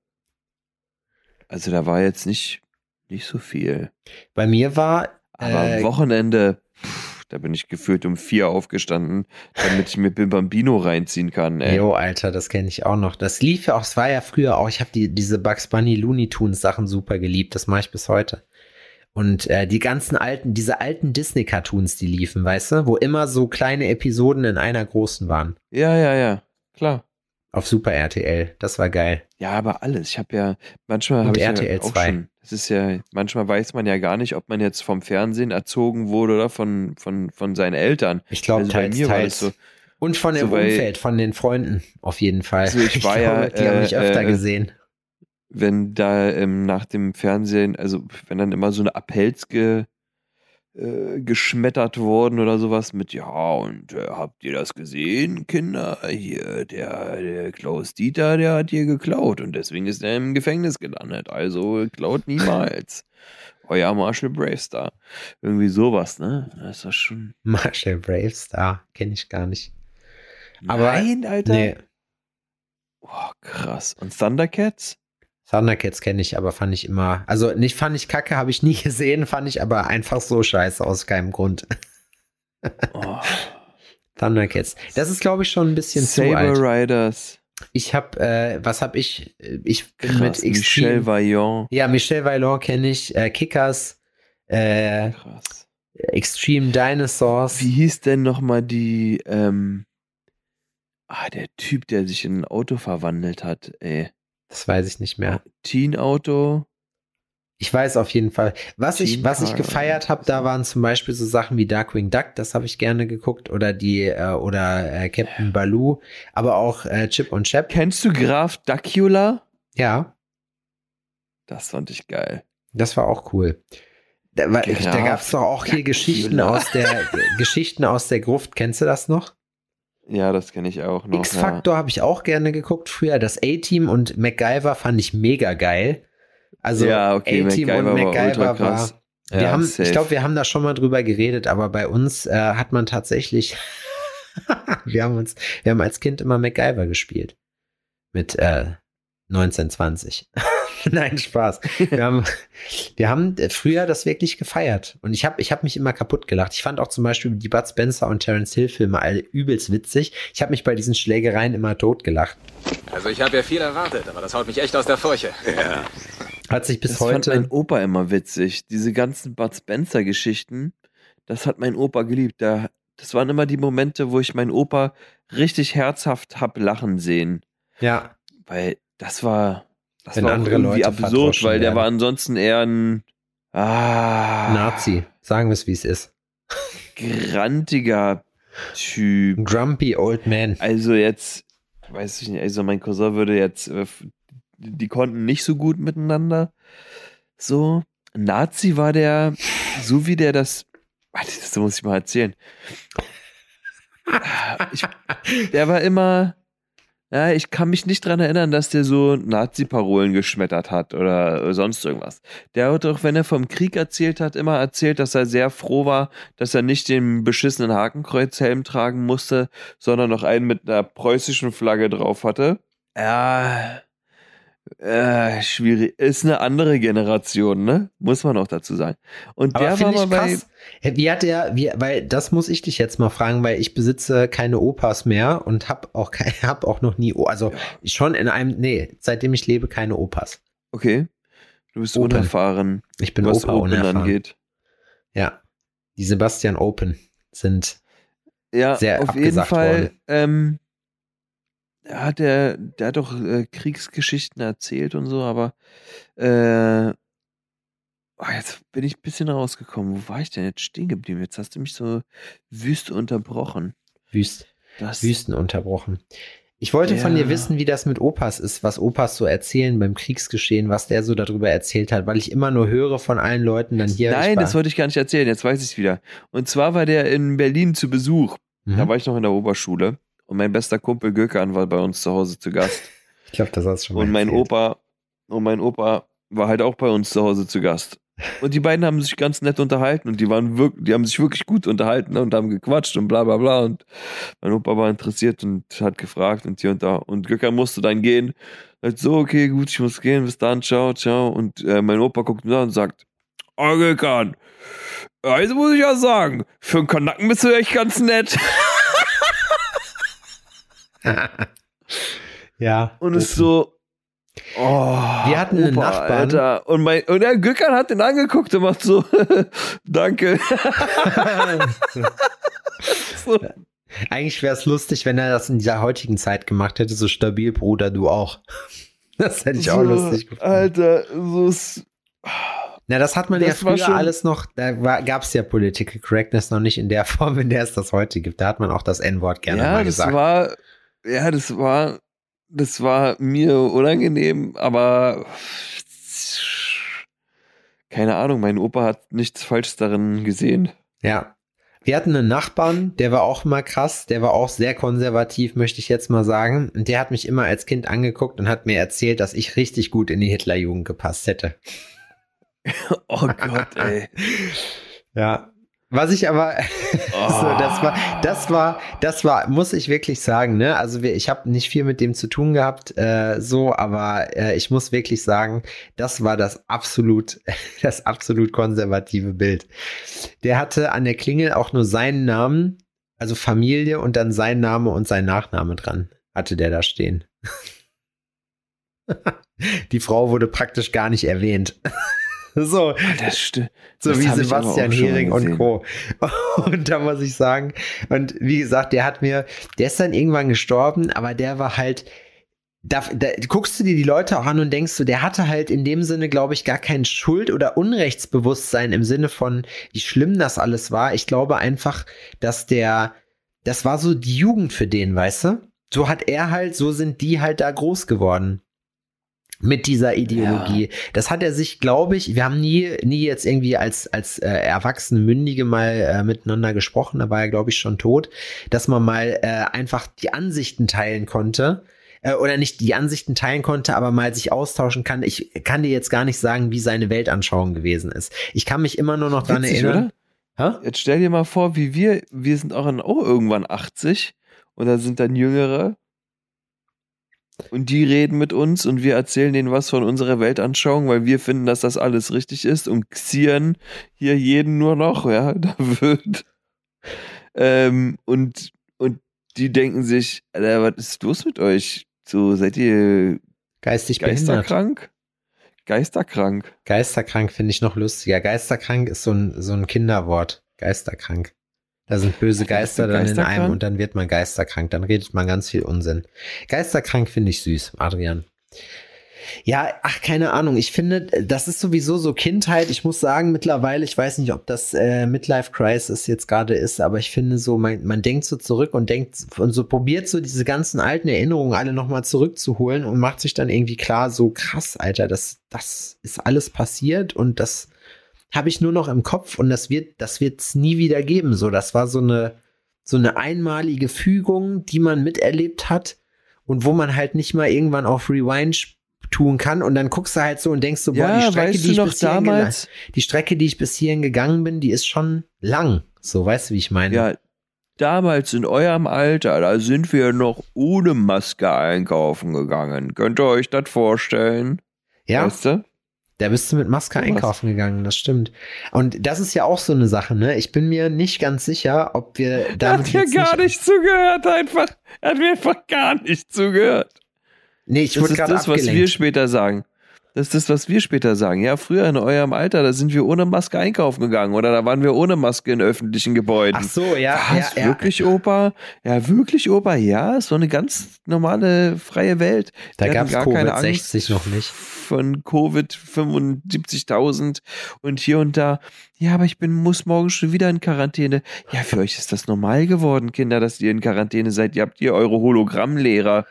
Also da war jetzt nicht, nicht so viel. Bei mir war, Aber Äh, am Wochenende, pff, da bin ich gefühlt um vier aufgestanden, damit ich mir Bim Bambino reinziehen kann. Ey. Jo, Alter, das kenne ich auch noch. Das lief ja auch, es war ja früher auch, ich habe die, diese Bugs Bunny Looney Tunes Sachen super geliebt, das mache ich bis heute. Und äh, die ganzen alten, diese alten Disney-Cartoons, die liefen, weißt du, wo immer so kleine Episoden in einer großen waren. Ja, ja, ja, klar. Auf Super RTL. Das war geil. Ja, aber alles. Ich habe ja, manchmal habe ich RTL ja auch 2. schon, das ist ja, manchmal weiß man ja gar nicht, ob man jetzt vom Fernsehen erzogen wurde oder von, von, von seinen Eltern. Ich glaube, Also bei teils, mir war teils. das so, Und von dem so bei- Umfeld, von den Freunden, auf jeden Fall. Also ich war ja, die habe ich äh, öfter äh, gesehen. wenn da ähm, nach dem Fernsehen, also wenn dann immer so eine Appells ge, äh, geschmettert worden oder sowas mit, ja, und äh, habt ihr das gesehen, Kinder? Hier, der, der Klaus Dieter, der hat hier geklaut und deswegen ist er im Gefängnis gelandet. Also klaut niemals. <laughs> Euer Marshall Bravestar. Irgendwie sowas, ne? Das ist schon. <laughs> Marshall Bravestar, kenne ich gar nicht. Aber- Nein, Alter. Nee, Oh, krass. Und Thundercats? Thundercats kenne ich, aber fand ich immer, also nicht fand ich kacke, habe ich nie <laughs> gesehen, fand ich aber einfach so scheiße aus keinem Grund. Oh. Thundercats. Das ist, glaube ich, schon ein bisschen zu Saber alt. Riders. Ich habe, äh, was habe ich? Ich bin Krass. mit Extreme. Michel Vaillant. ja, Michel Vaillant kenne ich, äh, Kickers, äh, Krass. Extreme Dinosaurs. Wie hieß denn nochmal die, ähm, ah, der Typ, der sich in ein Auto verwandelt hat, ey. Das weiß ich nicht mehr. Teen Auto. Ich weiß auf jeden Fall. Was ich, was ich gefeiert habe, da waren zum Beispiel so Sachen wie Darkwing Duck, das habe ich gerne geguckt, oder die, äh, oder äh, Captain Baloo, aber auch äh, Chip und Chap. Kennst du Graf Dacula? Ja, Das fand ich geil. das war auch cool. Da, war- da gab es doch auch hier Geschichten aus der <laughs> Geschichten aus der Gruft. Kennst du das noch? Ja, das kenne ich auch noch. Ja. X-Factor habe ich auch gerne geguckt früher. Das A-Team und MacGyver fand ich mega geil. Also ja, okay, A-Team MacGyver und war MacGyver krass. war. Wir Ja, haben, safe. ich glaube, wir haben da schon mal drüber geredet, aber bei uns äh, hat man tatsächlich, <laughs> wir haben uns, wir haben als Kind immer MacGyver gespielt. Mit äh, 1920. <laughs> <laughs> Nein, Spaß. Wir haben, wir haben äh, früher das wirklich gefeiert. Und ich habe ich hab mich immer kaputt gelacht. Ich fand auch zum Beispiel die Bud Spencer und Terence Hill Filme alle übelst witzig. Ich habe mich bei diesen Schlägereien immer tot gelacht. Also ich habe ja viel erwartet, aber das haut mich echt aus der Furche. Hat sich bis das fand heute. mein Opa immer witzig. Diese ganzen Bud Spencer-Geschichten, das hat mein Opa geliebt. Da, das waren immer die Momente, wo ich meinen Opa richtig herzhaft hab lachen sehen. Ja, Weil das war, das Wenn war andere irgendwie Leute absurd, weil der werden. war ansonsten eher ein ah, Nazi. Sagen wir es, wie es ist. grantiger Typ. Grumpy old man. Also jetzt weiß ich nicht, also mein Cousin würde jetzt, äh, die konnten nicht so gut miteinander. So. Nazi war der, so wie der das, warte, das muss ich mal erzählen. <laughs> Ich, der war immer, ja, ich kann mich nicht dran erinnern, dass der so Nazi-Parolen geschmettert hat oder sonst irgendwas. Der hat doch, wenn er vom Krieg erzählt hat, immer erzählt, dass er sehr froh war, dass er nicht den beschissenen Hakenkreuzhelm tragen musste, sondern noch einen mit einer preußischen Flagge drauf hatte. Ja, äh, schwierig. Ist eine andere Generation, ne? Muss man auch dazu sagen. Und Aber der war finde mal ich bei. krass. Wie hat der, wie, weil das muss ich dich jetzt mal fragen, weil ich besitze keine Opas mehr und hab auch kein, <laughs> hab auch noch nie, also schon in einem, nee, seitdem ich lebe, keine Opas. Okay. Du bist Open. unerfahren, Ich bin was Opa Open unerfahren. angeht. Ja. Die Sebastian Open sind, Ja, Sehr auf jeden Fall. worden. Ähm, ja, der, der hat doch äh, Kriegsgeschichten erzählt und so, aber äh, oh, jetzt bin ich ein bisschen rausgekommen. Wo war ich denn jetzt stehen geblieben? Jetzt hast du mich so wüst unterbrochen. wüst, Das, Wüsten unterbrochen. Ich wollte von Ja. dir wissen, wie das mit Opas ist, was Opas so erzählen beim Kriegsgeschehen, was der so darüber erzählt hat, weil ich immer nur höre von allen Leuten dann hier. Nein, das wollte ich gar nicht erzählen. Jetzt weiß ich es wieder. Und zwar war der in Berlin zu Besuch. Mhm. Da war ich noch in der Oberschule. Und mein bester Kumpel Gökhan war bei uns zu Hause zu Gast. <laughs> ich glaube, das hast schon mal Und mein erzählt. Opa, und mein Opa war halt auch bei uns zu Hause zu Gast. Und die beiden haben sich ganz nett unterhalten und die waren wirklich, die haben sich wirklich gut unterhalten und haben gequatscht und bla bla bla. Und mein Opa war interessiert und hat gefragt und hier und da. Und Gökhan musste dann gehen. Sagt so, okay, gut, ich muss gehen, bis dann, ciao, ciao. Und äh, mein Opa guckt mir an und sagt, oh Gökhan, also muss ich ja sagen, für einen Kanacken bist du echt ganz nett. <laughs> ja. Und es ist so. Oh, Wir hatten einen Nachbarn. Alter. Und, mein, und der Gückern hat den angeguckt und macht so, <laughs> danke. <laughs> so. Eigentlich wäre es lustig, wenn er das in dieser heutigen Zeit gemacht hätte, so stabil, Bruder, du auch. <laughs> Das hätte ich auch so, lustig gefunden. Alter, so ist. Na, das hat man Das ja früher schon- alles noch, da gab es ja Political Correctness noch nicht in der Form, in der es das heute gibt. Da hat man auch das N-Wort gerne ja, mal das gesagt. war. Ja, das war. Das war mir unangenehm, aber. Keine Ahnung, mein Opa hat nichts Falsches darin gesehen. Ja. Wir hatten einen Nachbarn, der war auch immer krass, der war auch sehr konservativ, möchte ich jetzt mal sagen. Und der hat mich immer als Kind angeguckt und hat mir erzählt, dass ich richtig gut in die Hitlerjugend gepasst hätte. <laughs> Oh Gott, ey. Ja. Was ich aber, <laughs> so, das war, das war, das war, muss ich wirklich sagen, ne? Also wir, ich habe nicht viel mit dem zu tun gehabt, äh, so, aber äh, ich muss wirklich sagen, das war das absolut, <laughs> das absolut konservative Bild. Der hatte an der Klingel auch nur seinen Namen, also Familie und dann sein Name und sein Nachname dran, hatte der da stehen. <laughs> Die Frau wurde praktisch gar nicht erwähnt. <laughs> so, Das stimmt. so Das wie Sebastian Hering und. Co. <laughs> Und da muss ich sagen, und wie gesagt, der hat mir, der ist dann irgendwann gestorben, aber der war halt, da, da guckst du dir die Leute auch an und denkst du, der hatte halt in dem Sinne, glaube ich, gar kein Schuld- oder Unrechtsbewusstsein im Sinne von, wie schlimm das alles war. Ich glaube einfach, dass der, das war so die Jugend für den, weißt du? So hat er halt, so sind die halt da groß geworden mit dieser Ideologie. Das hat er sich, glaube ich, wir haben nie, nie jetzt irgendwie als, als äh, erwachsene Mündige mal äh, miteinander gesprochen, da war er, glaube ich, schon tot, dass man mal äh, einfach die Ansichten teilen konnte. Äh, oder nicht die Ansichten teilen konnte, aber mal sich austauschen kann. Ich kann dir jetzt gar nicht sagen, wie seine Weltanschauung gewesen ist. Ich kann mich immer nur noch Witzig, erinnern. Hä? Jetzt stell dir mal vor, wie wir, wir sind auch, dann auch irgendwann 80 und da sind dann Jüngere und die reden mit uns und wir erzählen denen was von unserer Weltanschauung, weil wir finden, dass das alles richtig ist und xieren hier jeden nur noch, ja, <laughs> da wird ähm, und, und die denken sich, Alter, was ist los mit euch? So, seid ihr Geistig behindert. geisterkrank? Geisterkrank. Geisterkrank finde ich noch lustiger. Geisterkrank ist so ein, so ein Kinderwort. Geisterkrank. Da sind böse Geister dann in einem und dann wird man geisterkrank. Dann redet man ganz viel Unsinn. Geisterkrank finde ich süß, Adrian. Ja, ach, keine Ahnung. Ich finde, das ist sowieso so Kindheit. Ich muss sagen, mittlerweile, ich weiß nicht, ob das äh, Midlife Crisis jetzt gerade ist, aber ich finde so, man, man denkt so zurück und denkt und so probiert so diese ganzen alten Erinnerungen alle nochmal zurückzuholen und macht sich dann irgendwie klar, so krass, Alter, das, das ist alles passiert und das habe ich nur noch im Kopf und das wird, das wird's nie wieder geben. So, das war so eine, so eine einmalige Fügung, die man miterlebt hat und wo man halt nicht mal irgendwann auf Rewind tun kann und dann guckst du halt so und denkst so, boah, Ja, die Strecke, weißt die du ich noch bis hierhin damals? gela- die Strecke, die ich bis hierhin gegangen bin, die ist schon lang. So, weißt du, wie ich meine? Ja, damals in eurem Alter, da sind wir noch ohne Maske einkaufen gegangen. Könnt ihr euch das vorstellen? ja Weißt du? Da bist du mit Maske Sowas. einkaufen gegangen, das stimmt. Und das ist ja auch so eine Sache, ne? Ich bin mir nicht ganz sicher, ob wir Er damit hat mir gar nicht zugehört, einfach. Er hat mir einfach gar nicht zugehört. Nee, ich Das wurde ist gerade das, was wir später sagen. Das ist das, was wir später sagen. Ja, früher in eurem Alter, da sind wir ohne Maske einkaufen gegangen oder da waren wir ohne Maske in öffentlichen Gebäuden. Ach so, ja, Was? ja, ja. Wirklich, Opa? Ja, wirklich, Opa? Ja, ist so eine ganz normale, freie Welt. Da gab es gar keine Covid-60 noch nicht. Von Covid 75.000 und hier und da. Ja, aber ich bin, muss morgen schon wieder in Quarantäne. Ja, für euch ist das normal geworden, Kinder, dass ihr in Quarantäne seid. Ihr habt ihr eure Hologrammlehrer.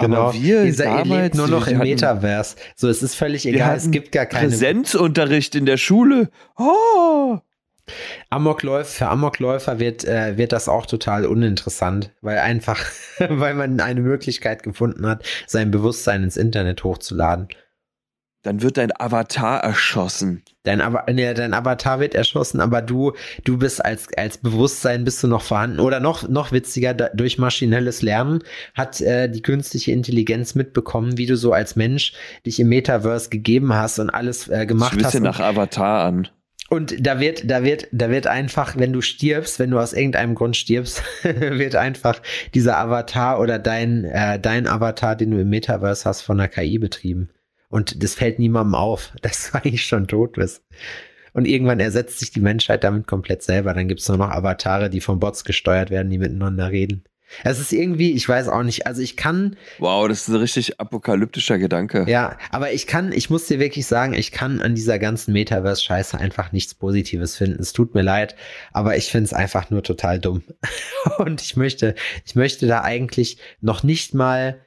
Genau. Aber wir Ihr, damals, lebt nur noch im Metaverse. So, es ist völlig egal. Es gibt gar keine Präsenzunterricht in der Schule. Oh! Amokläufer. Für Amokläufer wird, äh, wird das auch total uninteressant, weil einfach, <laughs> weil man eine Möglichkeit gefunden hat, sein Bewusstsein ins Internet hochzuladen. Dann wird dein Avatar erschossen. Dein, Ava nee, dein Avatar wird erschossen, aber du, du bist als, als Bewusstsein bist du noch vorhanden. Oder noch, noch witziger, da, durch maschinelles Lernen hat äh, die künstliche Intelligenz mitbekommen, wie du so als Mensch dich im Metaverse gegeben hast und alles äh, gemacht hast. wisse Und, nach Avatar an. und da wird, da wird, da wird einfach, wenn du stirbst, wenn du aus irgendeinem Grund stirbst, <laughs> wird einfach dieser Avatar oder dein, äh, dein Avatar, den du im Metaverse hast, von der KI betrieben. Und das fällt niemandem auf, <laughs> dass du eigentlich schon tot bist. Und irgendwann ersetzt sich die Menschheit damit komplett selber. Dann gibt es nur noch Avatare, die von Bots gesteuert werden, die miteinander reden. Es ist irgendwie, ich weiß auch nicht, also ich kann, Wow, das ist ein richtig apokalyptischer Gedanke. ja, aber ich kann, ich muss dir wirklich sagen, ich kann an dieser ganzen Metaverse-Scheiße einfach nichts Positives finden. Es tut mir leid, aber ich finde es einfach nur total dumm. <laughs> Und ich möchte, ich möchte da eigentlich noch nicht mal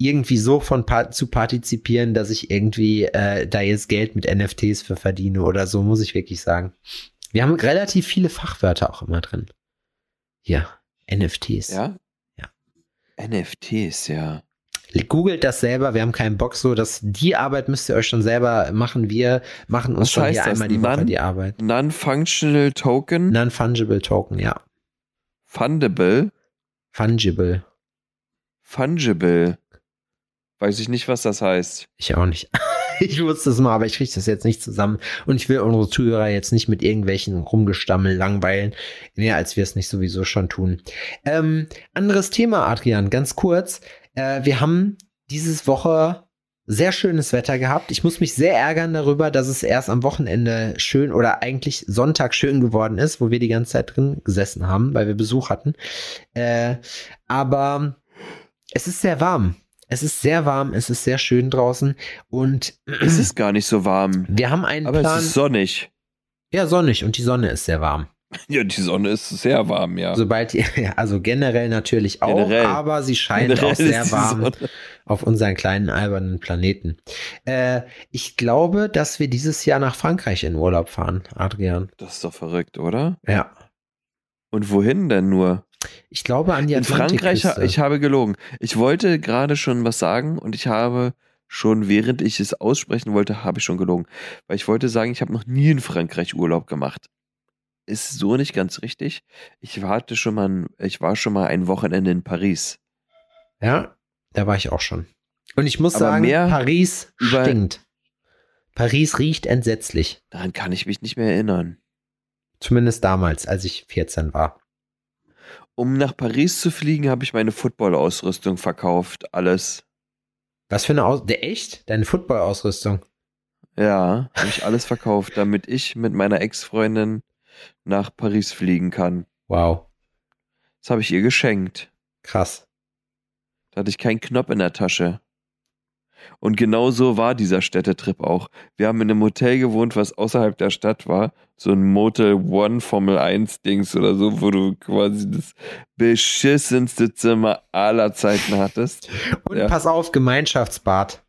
irgendwie so von zu partizipieren, dass ich irgendwie äh, da jetzt Geld mit NFTs für verdiene oder so, muss ich wirklich sagen. Wir haben relativ viele Fachwörter auch immer drin. Hier, NFTs. Ja? Ja. NFTs, ja. Googelt das selber, wir haben keinen Bock so, dass die Arbeit müsst ihr euch schon selber machen. Wir machen uns Was schon hier das? einmal die Woche Non- die Arbeit. Non-Functional Token, Non-Fungible Token, ja. Fundable, Fungible. Fungible. Weiß ich nicht, was das heißt. Ich auch nicht. <laughs> Ich wusste es mal, aber ich kriege das jetzt nicht zusammen. Und ich will unsere Zuhörer jetzt nicht mit irgendwelchen Rumgestammel langweilen, mehr als wir es nicht sowieso schon tun. Ähm, anderes Thema, Adrian, ganz kurz. Äh, wir haben dieses Woche sehr schönes Wetter gehabt. Ich muss mich sehr ärgern darüber, dass es erst am Wochenende schön oder eigentlich Sonntag schön geworden ist, wo wir die ganze Zeit drin gesessen haben, weil wir Besuch hatten. Äh, aber es ist sehr warm. Es ist sehr warm, es ist sehr schön draußen und Es ist gar nicht so warm. wir haben einen Aber Plan. es ist sonnig. ja, sonnig und die Sonne ist sehr warm. <laughs> Ja, die Sonne ist sehr warm, ja. Sobald <laughs> also generell natürlich auch, Generell. aber sie scheint Generell auch sehr warm auf unseren kleinen albernen Planeten. Äh, ich glaube, dass wir dieses Jahr nach Frankreich in Urlaub fahren, Adrian. Das ist doch verrückt, oder? Ja. Und wohin denn nur? Ich glaube an die In Frankreich, ich habe gelogen. Ich wollte gerade schon was sagen und ich habe schon, während ich es aussprechen wollte, habe ich schon gelogen. Weil ich wollte sagen, ich habe noch nie in Frankreich Urlaub gemacht. Ist so nicht ganz richtig. Ich warte schon mal, ein- ich war schon mal ein Wochenende in Paris. Ja, da war ich auch schon. Und ich muss Aber sagen, mehr Paris stinkt. Paris riecht entsetzlich. Daran kann ich mich nicht mehr erinnern. Zumindest damals, als ich 14 war. Um nach Paris zu fliegen, habe ich meine Football-Ausrüstung verkauft. Alles. Was für eine Aus... Der echt? Deine Football-Ausrüstung? Ja, habe ich alles verkauft, damit ich mit meiner Ex-Freundin nach Paris fliegen kann. Wow. Das habe ich ihr geschenkt. Krass. Da hatte ich keinen Knopf in der Tasche. Und genau so war dieser Städtetrip auch. Wir haben in einem Hotel gewohnt, was außerhalb der Stadt war. So ein Motel One Formel 1 Dings oder so, wo du quasi das beschissenste Zimmer aller Zeiten hattest. <laughs> Und ja. pass auf, Gemeinschaftsbad.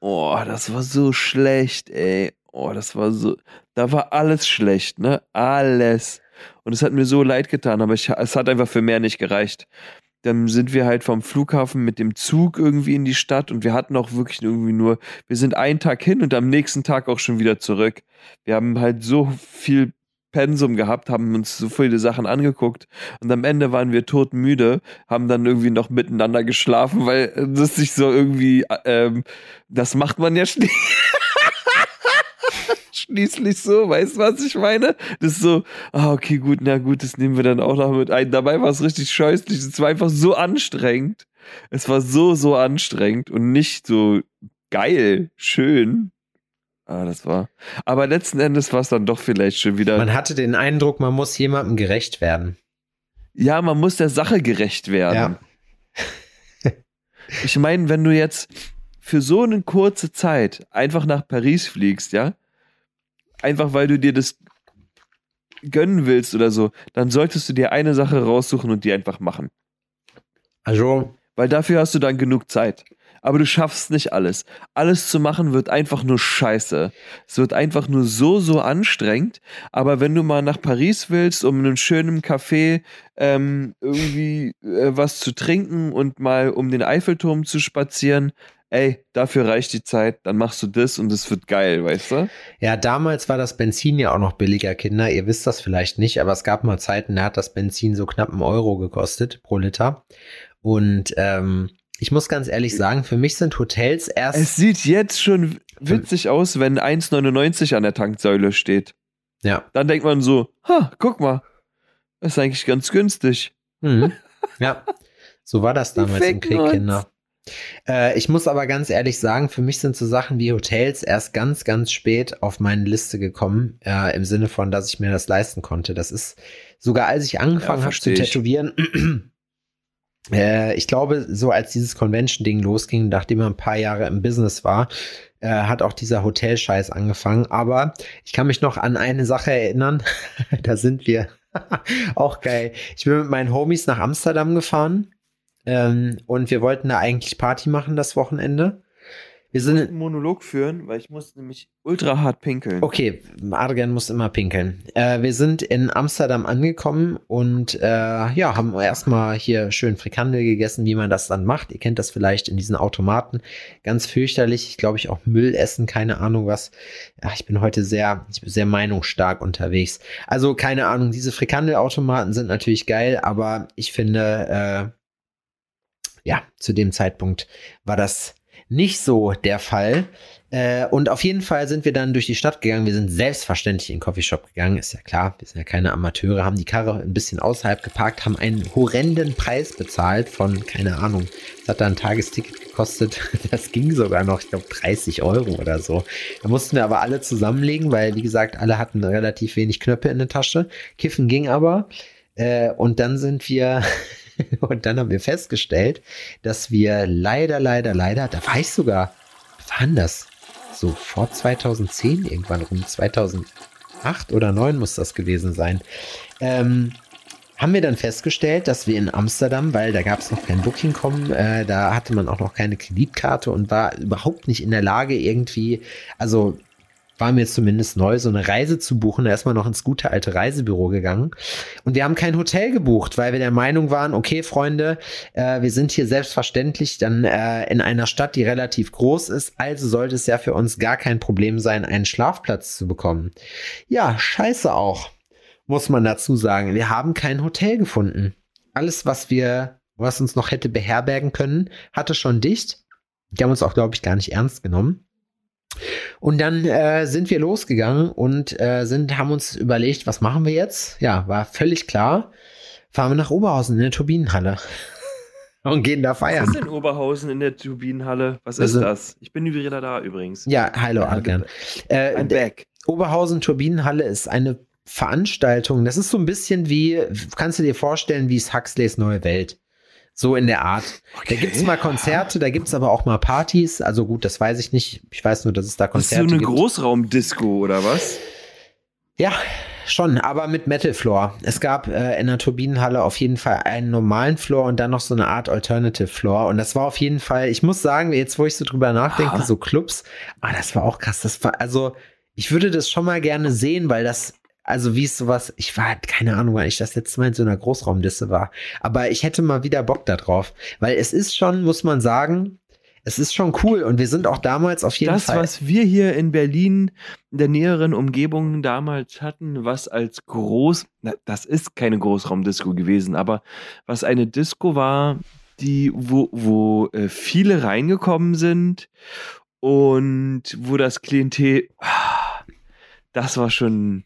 Oh, das war so schlecht, ey. Oh, das war so. Da war alles schlecht, ne? Alles. Und es hat mir so leid getan, aber ich, es hat einfach für mehr nicht gereicht. Dann sind wir halt vom Flughafen mit dem Zug irgendwie in die Stadt und wir hatten auch wirklich irgendwie nur, wir sind einen Tag hin und am nächsten Tag auch schon wieder zurück. Wir haben halt so viel Pensum gehabt, haben uns so viele Sachen angeguckt und am Ende waren wir todmüde, haben dann irgendwie noch miteinander geschlafen, weil das sich so irgendwie, ähm, das macht man ja schnell. <laughs> schließlich so, weißt du, was ich meine? Das ist so, ah, okay, gut, na gut, das nehmen wir dann auch noch mit ein. Dabei war es richtig scheußlich, es war einfach so anstrengend. Es war so, so anstrengend und nicht so geil, schön. Ah, das war. Aber letzten Endes war es dann doch vielleicht schon wieder. Man hatte den Eindruck, man muss jemandem gerecht werden. Ja, man muss der Sache gerecht werden. Ja. ich meine, wenn du jetzt für so eine kurze Zeit einfach nach Paris fliegst, ja, einfach weil du dir das gönnen willst oder so, dann solltest du dir eine Sache raussuchen und die einfach machen. Also. Weil dafür hast du dann genug Zeit. Aber du schaffst nicht alles. Alles zu machen wird einfach nur scheiße. Es wird einfach nur so, so anstrengend. Aber wenn du mal nach Paris willst, um in einem schönen Café ähm, irgendwie äh, was zu trinken und mal um den Eiffelturm zu spazieren, ey, dafür reicht die Zeit, dann machst du das und es wird geil, weißt du? Ja, damals war das Benzin ja auch noch billiger, Kinder. Ihr wisst das vielleicht nicht, aber es gab mal Zeiten, da hat das Benzin so knapp einen Euro gekostet pro Liter. Und ähm, ich muss ganz ehrlich sagen, für mich sind Hotels erst. Es sieht jetzt schon witzig aus, wenn 1,99 an der Tanksäule steht. Ja. Dann denkt man so, ha, guck mal, ist eigentlich ganz günstig. Mhm. Ja, so war das damals im Krieg, Kinder. Äh, ich muss aber ganz ehrlich sagen, für mich sind so Sachen wie Hotels erst ganz, ganz spät auf meine Liste gekommen, äh, im Sinne von, dass ich mir das leisten konnte. Das ist sogar, als ich angefangen ja, habe zu tätowieren, <clears throat> äh, ich glaube, so als dieses Convention-Ding losging, nachdem er ein paar Jahre im Business war, äh, hat auch dieser Hotelscheiß angefangen. Aber ich kann mich noch an eine Sache erinnern. <laughs> da sind wir. <laughs> auch geil. Ich bin mit meinen Homies nach Amsterdam gefahren ähm, und wir wollten da eigentlich Party machen das Wochenende. Wir sind einen Monolog führen, weil ich muss nämlich ultra hart pinkeln. Okay, Adrian muss immer pinkeln. Äh, wir sind in Amsterdam angekommen und äh, ja, haben erstmal hier schön Frikandel gegessen, wie man das dann macht. Ihr kennt das vielleicht in diesen Automaten. Ganz fürchterlich. Ich glaube, ich auch Müll essen, keine Ahnung was. Ja, ich bin heute sehr, ich bin sehr meinungsstark unterwegs. Also keine Ahnung, diese Frikandelautomaten sind natürlich geil, aber ich finde, äh, ja, zu dem Zeitpunkt war das nicht so der Fall. Äh, und auf jeden Fall sind wir dann durch die Stadt gegangen. Wir sind selbstverständlich in den Coffeeshop gegangen, ist ja klar. Wir sind ja keine Amateure, haben die Karre ein bisschen außerhalb geparkt, haben einen horrenden Preis bezahlt von, keine Ahnung, das hat da ein Tagesticket gekostet. <laughs> Das ging sogar noch, ich glaube, 30 Euro oder so. Da mussten wir aber alle zusammenlegen, weil, wie gesagt, alle hatten relativ wenig Knöpfe in der Tasche. Kiffen ging aber. Äh, und dann sind wir <laughs> <laughs> Und dann haben wir festgestellt, dass wir leider, leider, leider, da war ich sogar, wann das? So vor 2010, irgendwann rum 2008 oder 2009 muss das gewesen sein. Ähm, haben wir dann festgestellt, dass wir in Amsterdam, weil da gab es noch kein Booking.com, äh, da hatte man auch noch keine Kreditkarte und war überhaupt nicht in der Lage irgendwie, also war mir zumindest neu, so eine Reise zu buchen. Da ist man noch ins gute alte Reisebüro gegangen. Und wir haben kein Hotel gebucht, weil wir der Meinung waren, okay, Freunde, äh, wir sind hier selbstverständlich dann äh, in einer Stadt, die relativ groß ist. Also sollte es ja für uns gar kein Problem sein, einen Schlafplatz zu bekommen. Ja, scheiße auch, muss man dazu sagen. Wir haben kein Hotel gefunden. Alles, was wir, was uns noch hätte beherbergen können, hatte schon dicht. Die haben uns auch, glaube ich, gar nicht ernst genommen. Und dann äh, sind wir losgegangen und äh, sind, haben uns überlegt, was machen wir jetzt? Ja, war völlig klar. Fahren wir nach Oberhausen in der Turbinenhalle. <laughs> und gehen da feiern. Was ist denn Oberhausen in der Turbinenhalle? Was ist also, das? Ich bin wieder da übrigens. Ja, hallo Adrian. Äh, I'm back. Oberhausen Turbinenhalle ist eine Veranstaltung. Das ist so ein bisschen wie, kannst du dir vorstellen, wie es Huxleys Neue Welt. So in der Art. Da gibt's mal Konzerte, da gibt's aber auch mal Partys. Also gut, das weiß ich nicht. Ich weiß nur, dass es da Das ist so Konzerte eine gibt. Großraumdisco oder was? Ja, schon, aber mit Metal Floor. Es gab äh, in der Turbinenhalle auf jeden Fall einen normalen Floor und dann noch so eine Art Alternative Floor. Und das war auf jeden Fall, ich muss sagen, jetzt wo ich so drüber nachdenke, Aha. so Clubs, ah, das war auch krass. Das war, also, ich würde das schon mal gerne sehen, weil das, also wie es sowas, ich war, keine Ahnung, weil ich das letzte Mal in so einer Großraumdisse war. Aber ich hätte mal wieder Bock da drauf. Weil es ist schon, muss man sagen, es ist schon cool und wir sind auch damals auf jeden das, Fall. was wir hier in Berlin in der näheren Umgebung damals hatten, was als groß, na, das ist keine Großraumdisco gewesen, aber was eine Disco war, die, wo, wo äh, viele reingekommen sind und wo das Klientel, ah, das war schon,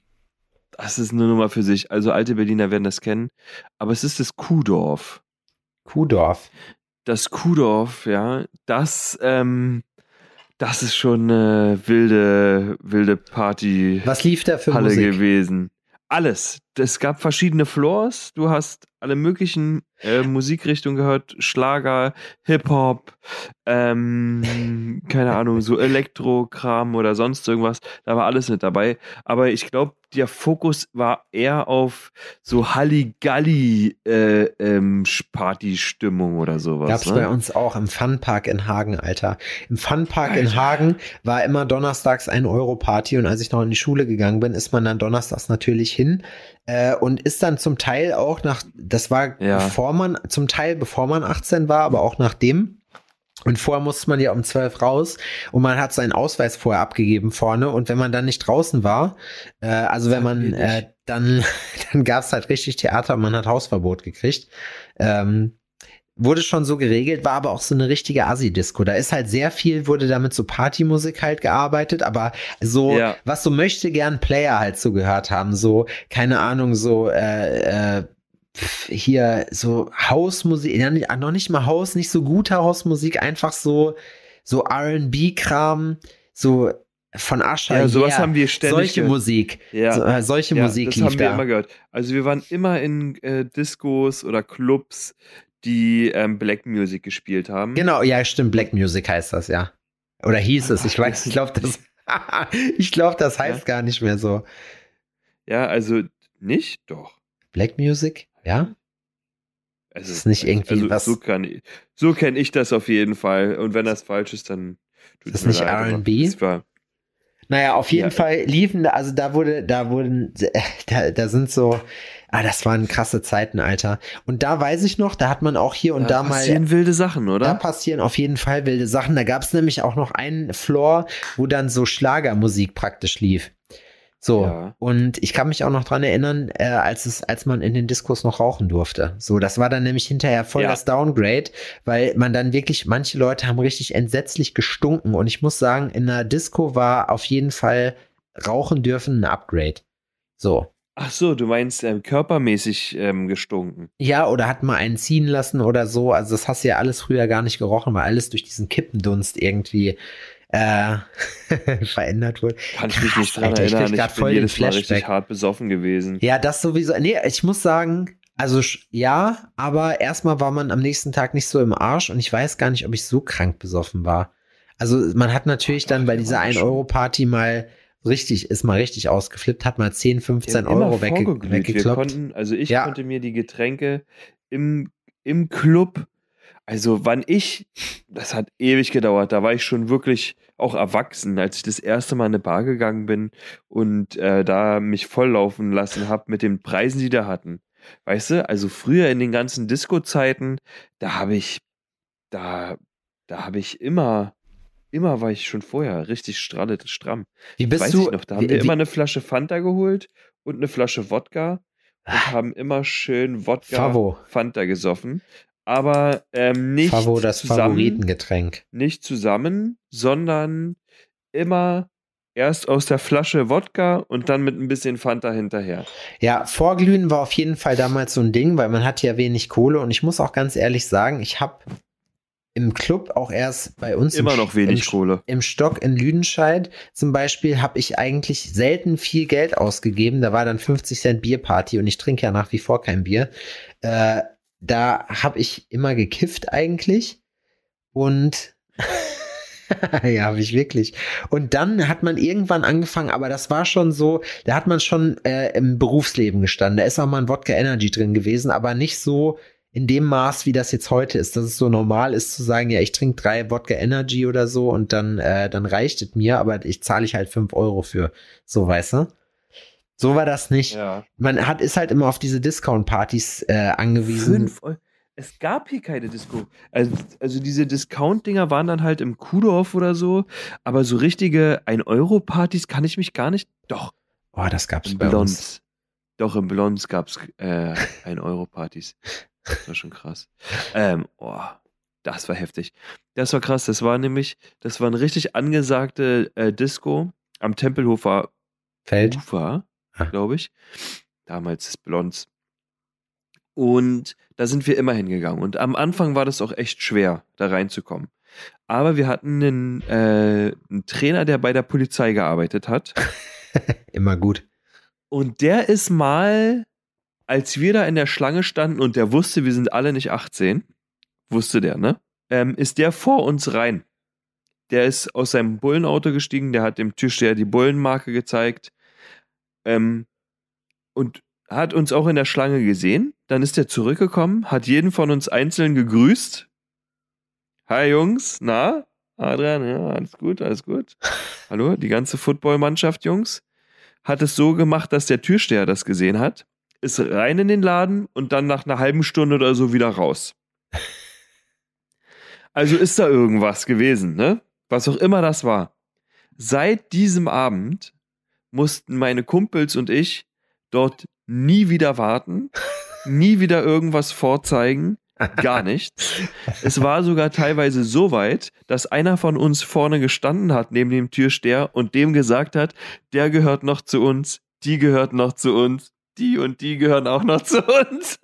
das ist eine Nummer für sich. Also alte Berliner werden das kennen, aber es ist das Kuhdorf Kuhdorf. das Kuhdorf, ja, das, ähm, das ist schon eine wilde, wilde Party. Was lief da für Halle Musik? gewesen. Alles. Es gab verschiedene Floors. Du hast alle möglichen äh, <laughs> Musikrichtungen gehört. Schlager, Hip-Hop, ähm, keine Ahnung, so Elektro-Kram oder sonst irgendwas. Da war alles mit dabei. Aber ich glaube, der Fokus war eher auf so Halligalli äh, ähm, oder sowas. Gab's ne? bei uns auch im Funpark in Hagen, Alter. Im Funpark in Hagen war immer donnerstags ein Euro-Party und als ich noch in die Schule gegangen bin, ist man dann donnerstags natürlich hin äh, und ist dann zum Teil auch nach, das war Ja. bevor man, zum Teil bevor man 18 war, aber auch nachdem. Und vorher musste man ja um 12 raus und man hat seinen Ausweis vorher abgegeben vorne und wenn man dann nicht draußen war, äh, also wenn man, äh, dann, <laughs> dann gab's halt richtig Theater und man hat Hausverbot gekriegt. Ähm, wurde schon so geregelt, war aber auch so eine richtige Assi-Disco. Da ist halt sehr viel, wurde damit so Partymusik halt gearbeitet, aber so, Ja. was so möchte gern Player halt so gehört haben, so, keine Ahnung, so, äh, äh, hier so Hausmusik, ja, noch nicht mal Haus, nicht so gute Hausmusik, einfach so, so R&B-Kram, so von Ascher. Ja, sowas yeah. haben wir ständig Solche gehört. Musik. Ja. So, äh, solche Musik das haben wir da. immer gehört. Also wir waren immer in äh, Discos oder Clubs, die ähm, Black Music gespielt haben. Genau, ja, stimmt. Black Music heißt das, ja. Oder hieß es. Ich weiß, ich glaube, das, <laughs> ich glaube, das heißt gar nicht mehr so. Ja, also nicht? Doch. Black Music, ja? Also, Ist nicht irgendwie also, was- So, kann ich- so kenne ich das auf jeden Fall. Und wenn das falsch ist, dann tut Ist nicht R&B? Naja, auf jeden Ja. Fall liefen also da wurde, da wurden, da, da sind so, ah, das waren krasse Zeiten, Alter. Und da weiß ich noch, da hat man auch hier und da, mal. passieren wilde Sachen, Da oder? passieren auf jeden Fall wilde Sachen. Da gab es nämlich auch noch einen Floor, wo dann so Schlagermusik praktisch lief. So, Ja. und ich kann mich auch noch dran erinnern, äh, als es, als man in den Diskos noch rauchen durfte. So, das war dann nämlich hinterher voll Ja. das Downgrade, weil man dann wirklich, manche Leute haben richtig entsetzlich gestunken. Und ich muss sagen, in einer Disco war auf jeden Fall rauchen dürfen ein Upgrade. So. Ach so, du meinst ähm, körpermäßig ähm, gestunken. Ja, oder hat mal einen ziehen lassen oder so. Also das hast du ja alles früher gar nicht gerochen, weil alles durch diesen Kippendunst irgendwie äh, <laughs> verändert wurde. Kann ich mich Krass, nicht dran Alter, ich erinnern. Ich voll bin den jedes Mal richtig Flashback. hart besoffen gewesen. Ja, das sowieso. Nee, ich muss sagen, also ja, aber erstmal war man am nächsten Tag nicht so im Arsch und ich weiß gar nicht, ob ich so krank besoffen war. Also man hat natürlich dann bei dieser waren schon. 1-Euro-Party mal richtig, ist mal richtig ausgeflippt, hat mal 10, Wir 15 haben immer Euro wegge weggekloppt. konnten, also ich Ja. konnte mir die Getränke im, im Club, also wann ich, das hat ewig gedauert, da war ich schon wirklich auch erwachsen, als ich das erste Mal in eine Bar gegangen bin und äh, da mich volllaufen lassen habe mit den Preisen, die da hatten. Weißt du, also früher in den ganzen Disco-Zeiten, da habe ich, da, da habe ich immer, immer war ich schon vorher richtig stralle, stramm. Wie bist Weiß du? ich noch, da haben wie, wir wie, immer eine Flasche Fanta geholt und eine Flasche Wodka und Ah. haben immer schön Wodka Favo. Fanta gesoffen. Aber ähm, nicht, Favo, das zusammen, Favoritengetränk. nicht zusammen, sondern immer erst aus der Flasche Wodka und dann mit ein bisschen Fanta hinterher. Ja, Vorglühen war auf jeden Fall damals so ein Ding, weil man hatte ja wenig Kohle und ich muss auch ganz ehrlich sagen, ich habe im Club auch erst bei uns Immer im, noch wenig im, Kohle. im Stock in Lüdenscheid zum Beispiel habe ich eigentlich selten viel Geld ausgegeben. Da war dann 50 Cent Bierparty und ich trinke ja nach wie vor kein Bier. Äh, da habe ich immer gekifft eigentlich. Und <laughs> ja, habe ich wirklich. Und dann hat man irgendwann angefangen, aber das war schon so, da hat man schon äh, im Berufsleben gestanden. Da ist auch mal ein Wodka Energy drin gewesen, aber nicht so in dem Maß, wie das jetzt heute ist, dass es so normal ist zu sagen, ja, ich trinke drei Wodka Energy oder so und dann, äh, dann reicht es mir, aber ich zahle ich halt fünf Euro für. So, weißt du? So war das nicht. Ja. Man hat, ist halt immer auf diese Discount-Partys äh, angewiesen. Fünf Euro. Es gab hier keine Disco. Also, also diese Discount-Dinger waren dann halt im Kuhdorf oder so, aber so richtige 1-Euro-Partys kann ich mich gar nicht. Doch. Oh, das gab's Im bei uns. Blons. Doch, im Blons gab's äh, <laughs> 1-Euro-Partys. Das war schon krass. Ähm, oh, das war heftig. Das war krass. Das war nämlich, das war eine richtig angesagte äh, Disco am Tempelhofer Feld. Ufer, Ah. glaube ich. Damals das Blondes. Und da sind wir immer hingegangen. Und am Anfang war das auch echt schwer, da reinzukommen. Aber wir hatten einen, äh, einen Trainer, der bei der Polizei gearbeitet hat. <laughs> Immer gut. Und der ist mal, als wir da in der Schlange standen und der wusste, wir sind alle nicht 18, wusste der, ne? Ähm, ist der vor uns rein. Der ist aus seinem Bullenauto gestiegen, der hat dem Türsteher die Bullenmarke gezeigt ähm, und hat uns auch in der Schlange gesehen. Dann ist er zurückgekommen, hat jeden von uns einzeln gegrüßt. Hi Jungs, na? Adrian, ja, alles gut, alles gut. <laughs> Hallo, die ganze Footballmannschaft, Jungs. Hat es so gemacht, dass der Türsteher das gesehen hat, ist rein in den Laden und dann nach einer halben Stunde oder so wieder raus. Also ist da irgendwas gewesen, ne? Was auch immer das war. Seit diesem Abend mussten meine Kumpels und ich dort nie wieder warten, nie wieder irgendwas vorzeigen, gar nichts. Es war sogar teilweise so weit, dass einer von uns vorne gestanden hat neben dem Türsteher und dem gesagt hat, der gehört noch zu uns, die gehört noch zu uns, die und die gehören auch noch <laughs> zu uns.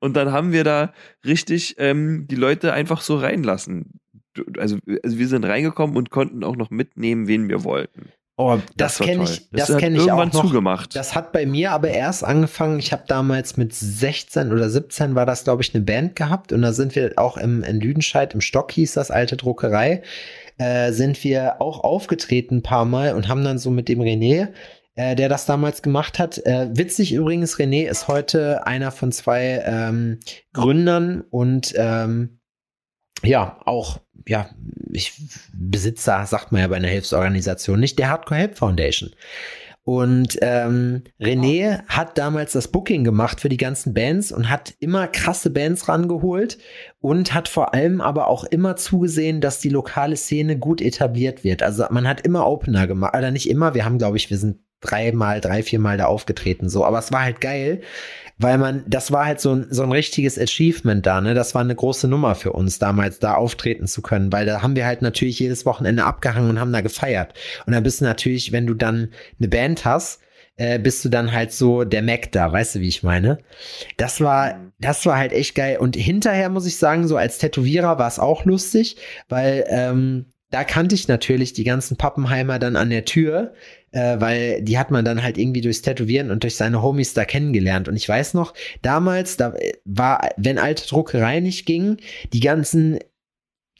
und dann haben wir da richtig ähm, die Leute einfach so reinlassen. Also, also wir sind reingekommen und konnten auch noch mitnehmen, wen wir wollten. Oh, das, war kenne ich, das hat kenne ich auch noch. zugemacht. Das hat bei mir aber erst angefangen. Ich habe damals mit 16 oder 17 war das, glaube ich, eine Band gehabt. Und da sind wir auch im, in Lüdenscheid, im Stock hieß das, alte Druckerei, äh, sind wir auch aufgetreten ein paar Mal und haben dann so mit dem René, äh, der das damals gemacht hat. Äh, witzig übrigens, René ist heute einer von zwei ähm, Gründern und ähm, ja, auch, ja, ich, Besitzer, sagt man ja bei einer Hilfsorganisation, nicht der Hardcore Help Foundation. Und ähm, René hat damals das Booking gemacht für die ganzen Bands und hat immer krasse Bands rangeholt und hat vor allem aber auch immer zugesehen, dass die lokale Szene gut etabliert wird. Also man hat immer Opener gemacht, oder nicht immer, wir haben, glaube ich, wir sind dreimal, drei, viermal da aufgetreten, so, aber es war halt geil, weil man, das war halt so ein, so ein richtiges Achievement da, ne? Das war eine große Nummer für uns damals, da auftreten zu können, weil da haben wir halt natürlich jedes Wochenende abgehangen und haben da gefeiert. Und dann bist du natürlich, wenn du dann eine Band hast, äh, bist du dann halt so der Mac da, weißt du, wie ich meine? Das war, das war halt echt geil. Und hinterher muss ich sagen, so als Tätowierer war es auch lustig, weil ähm, da kannte ich natürlich die ganzen Pappenheimer dann an der Tür, äh, weil die hat man dann halt irgendwie durchs Tätowieren und durch seine Homies da kennengelernt. Und ich weiß noch, damals, da war, wenn alte Druckerei nicht ging, die ganzen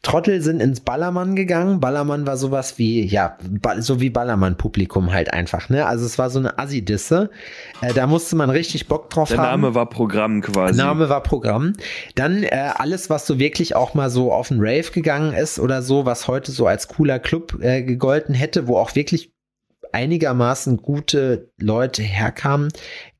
Trottel sind ins Ballermann gegangen. Ballermann war sowas wie, ja, so wie Ballermann-Publikum halt einfach, ne? Also es war so eine Assi-Disse. Äh, da musste man richtig Bock drauf Der haben. Name war Programm quasi. Name war Programm. Dann äh, alles, was so wirklich auch mal so auf den Rave gegangen ist oder so, was heute so als cooler Club äh, gegolten hätte, wo auch wirklich einigermaßen gute Leute herkamen.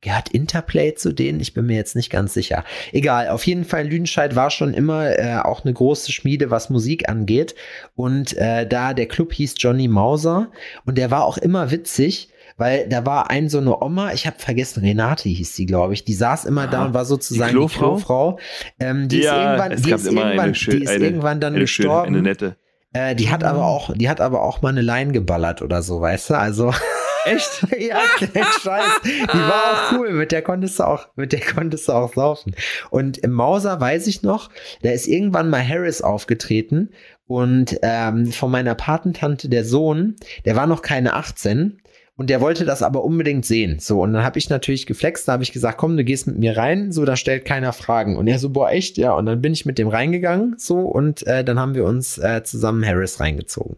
Gehört Interplay zu denen? Ich bin mir jetzt nicht ganz sicher. Egal, auf jeden Fall Lüdenscheid war schon immer äh, auch eine große Schmiede, was Musik angeht. Und äh, da der Club hieß Johnny Mauser und der war auch immer witzig. Weil da war ein so eine Oma, ich habe vergessen, Renate hieß sie, glaube ich. Die saß immer da Ah, und war sozusagen die Klofrau? Klofrau. Ähm, die ja, ist irgendwann, die ist irgendwann, eine, die ist eine, irgendwann dann eine schöne, gestorben. eine nette. Äh, die hat aber auch, die hat aber auch mal eine Line geballert oder so, weißt du? Also <laughs> Echt? <laughs> ja, kein Scheiß. Die war auch cool, mit der konntest du auch, mit der konntest du auch saufen. Und im Mauser weiß ich noch, da ist irgendwann mal Harris aufgetreten und ähm, von meiner Patentante der Sohn, der war noch keine 18 Und der wollte das aber unbedingt sehen. So, und dann habe ich natürlich geflext, da habe ich gesagt, komm, du gehst mit mir rein, so, da stellt keiner Fragen. Und er so, boah, echt? Ja, und dann bin ich mit dem reingegangen, so, und äh, dann haben wir uns äh, zusammen Harris reingezogen.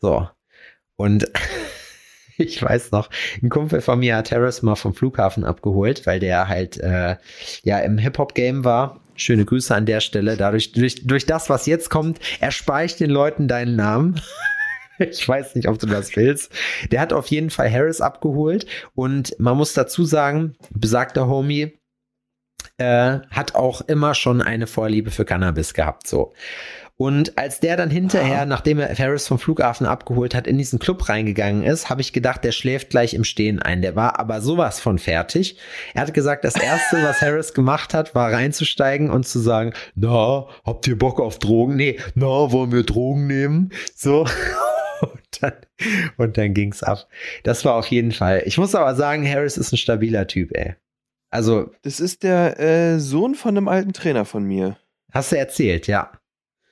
So. Und <laughs> ich weiß noch, ein Kumpel von mir hat Harris mal vom Flughafen abgeholt, weil der halt äh, ja im Hip-Hop-Game war. Schöne Grüße an der Stelle. Dadurch, durch, durch das, was jetzt kommt, erspare ich den Leuten deinen Namen. <laughs> Ich weiß nicht, ob du das willst. Der hat auf jeden Fall Harris abgeholt und man muss dazu sagen, besagter Homie äh, hat auch immer schon eine Vorliebe für Cannabis gehabt, so. Und als der dann hinterher, ah. nachdem er Ferris vom Flughafen abgeholt hat, in diesen Club reingegangen ist, habe ich gedacht, der schläft gleich im Stehen ein. Der war aber sowas von fertig. Er hat gesagt, das erste, was Harris gemacht hat, war reinzusteigen und zu sagen, na, habt ihr Bock auf Drogen? Nee, na, wollen wir Drogen nehmen? So. Und dann, und dann ging's ab. Das war auf jeden Fall. Ich muss aber sagen, Harris ist ein stabiler Typ, ey. Also. Das ist der äh, Sohn von einem alten Trainer von mir. Hast du erzählt, ja.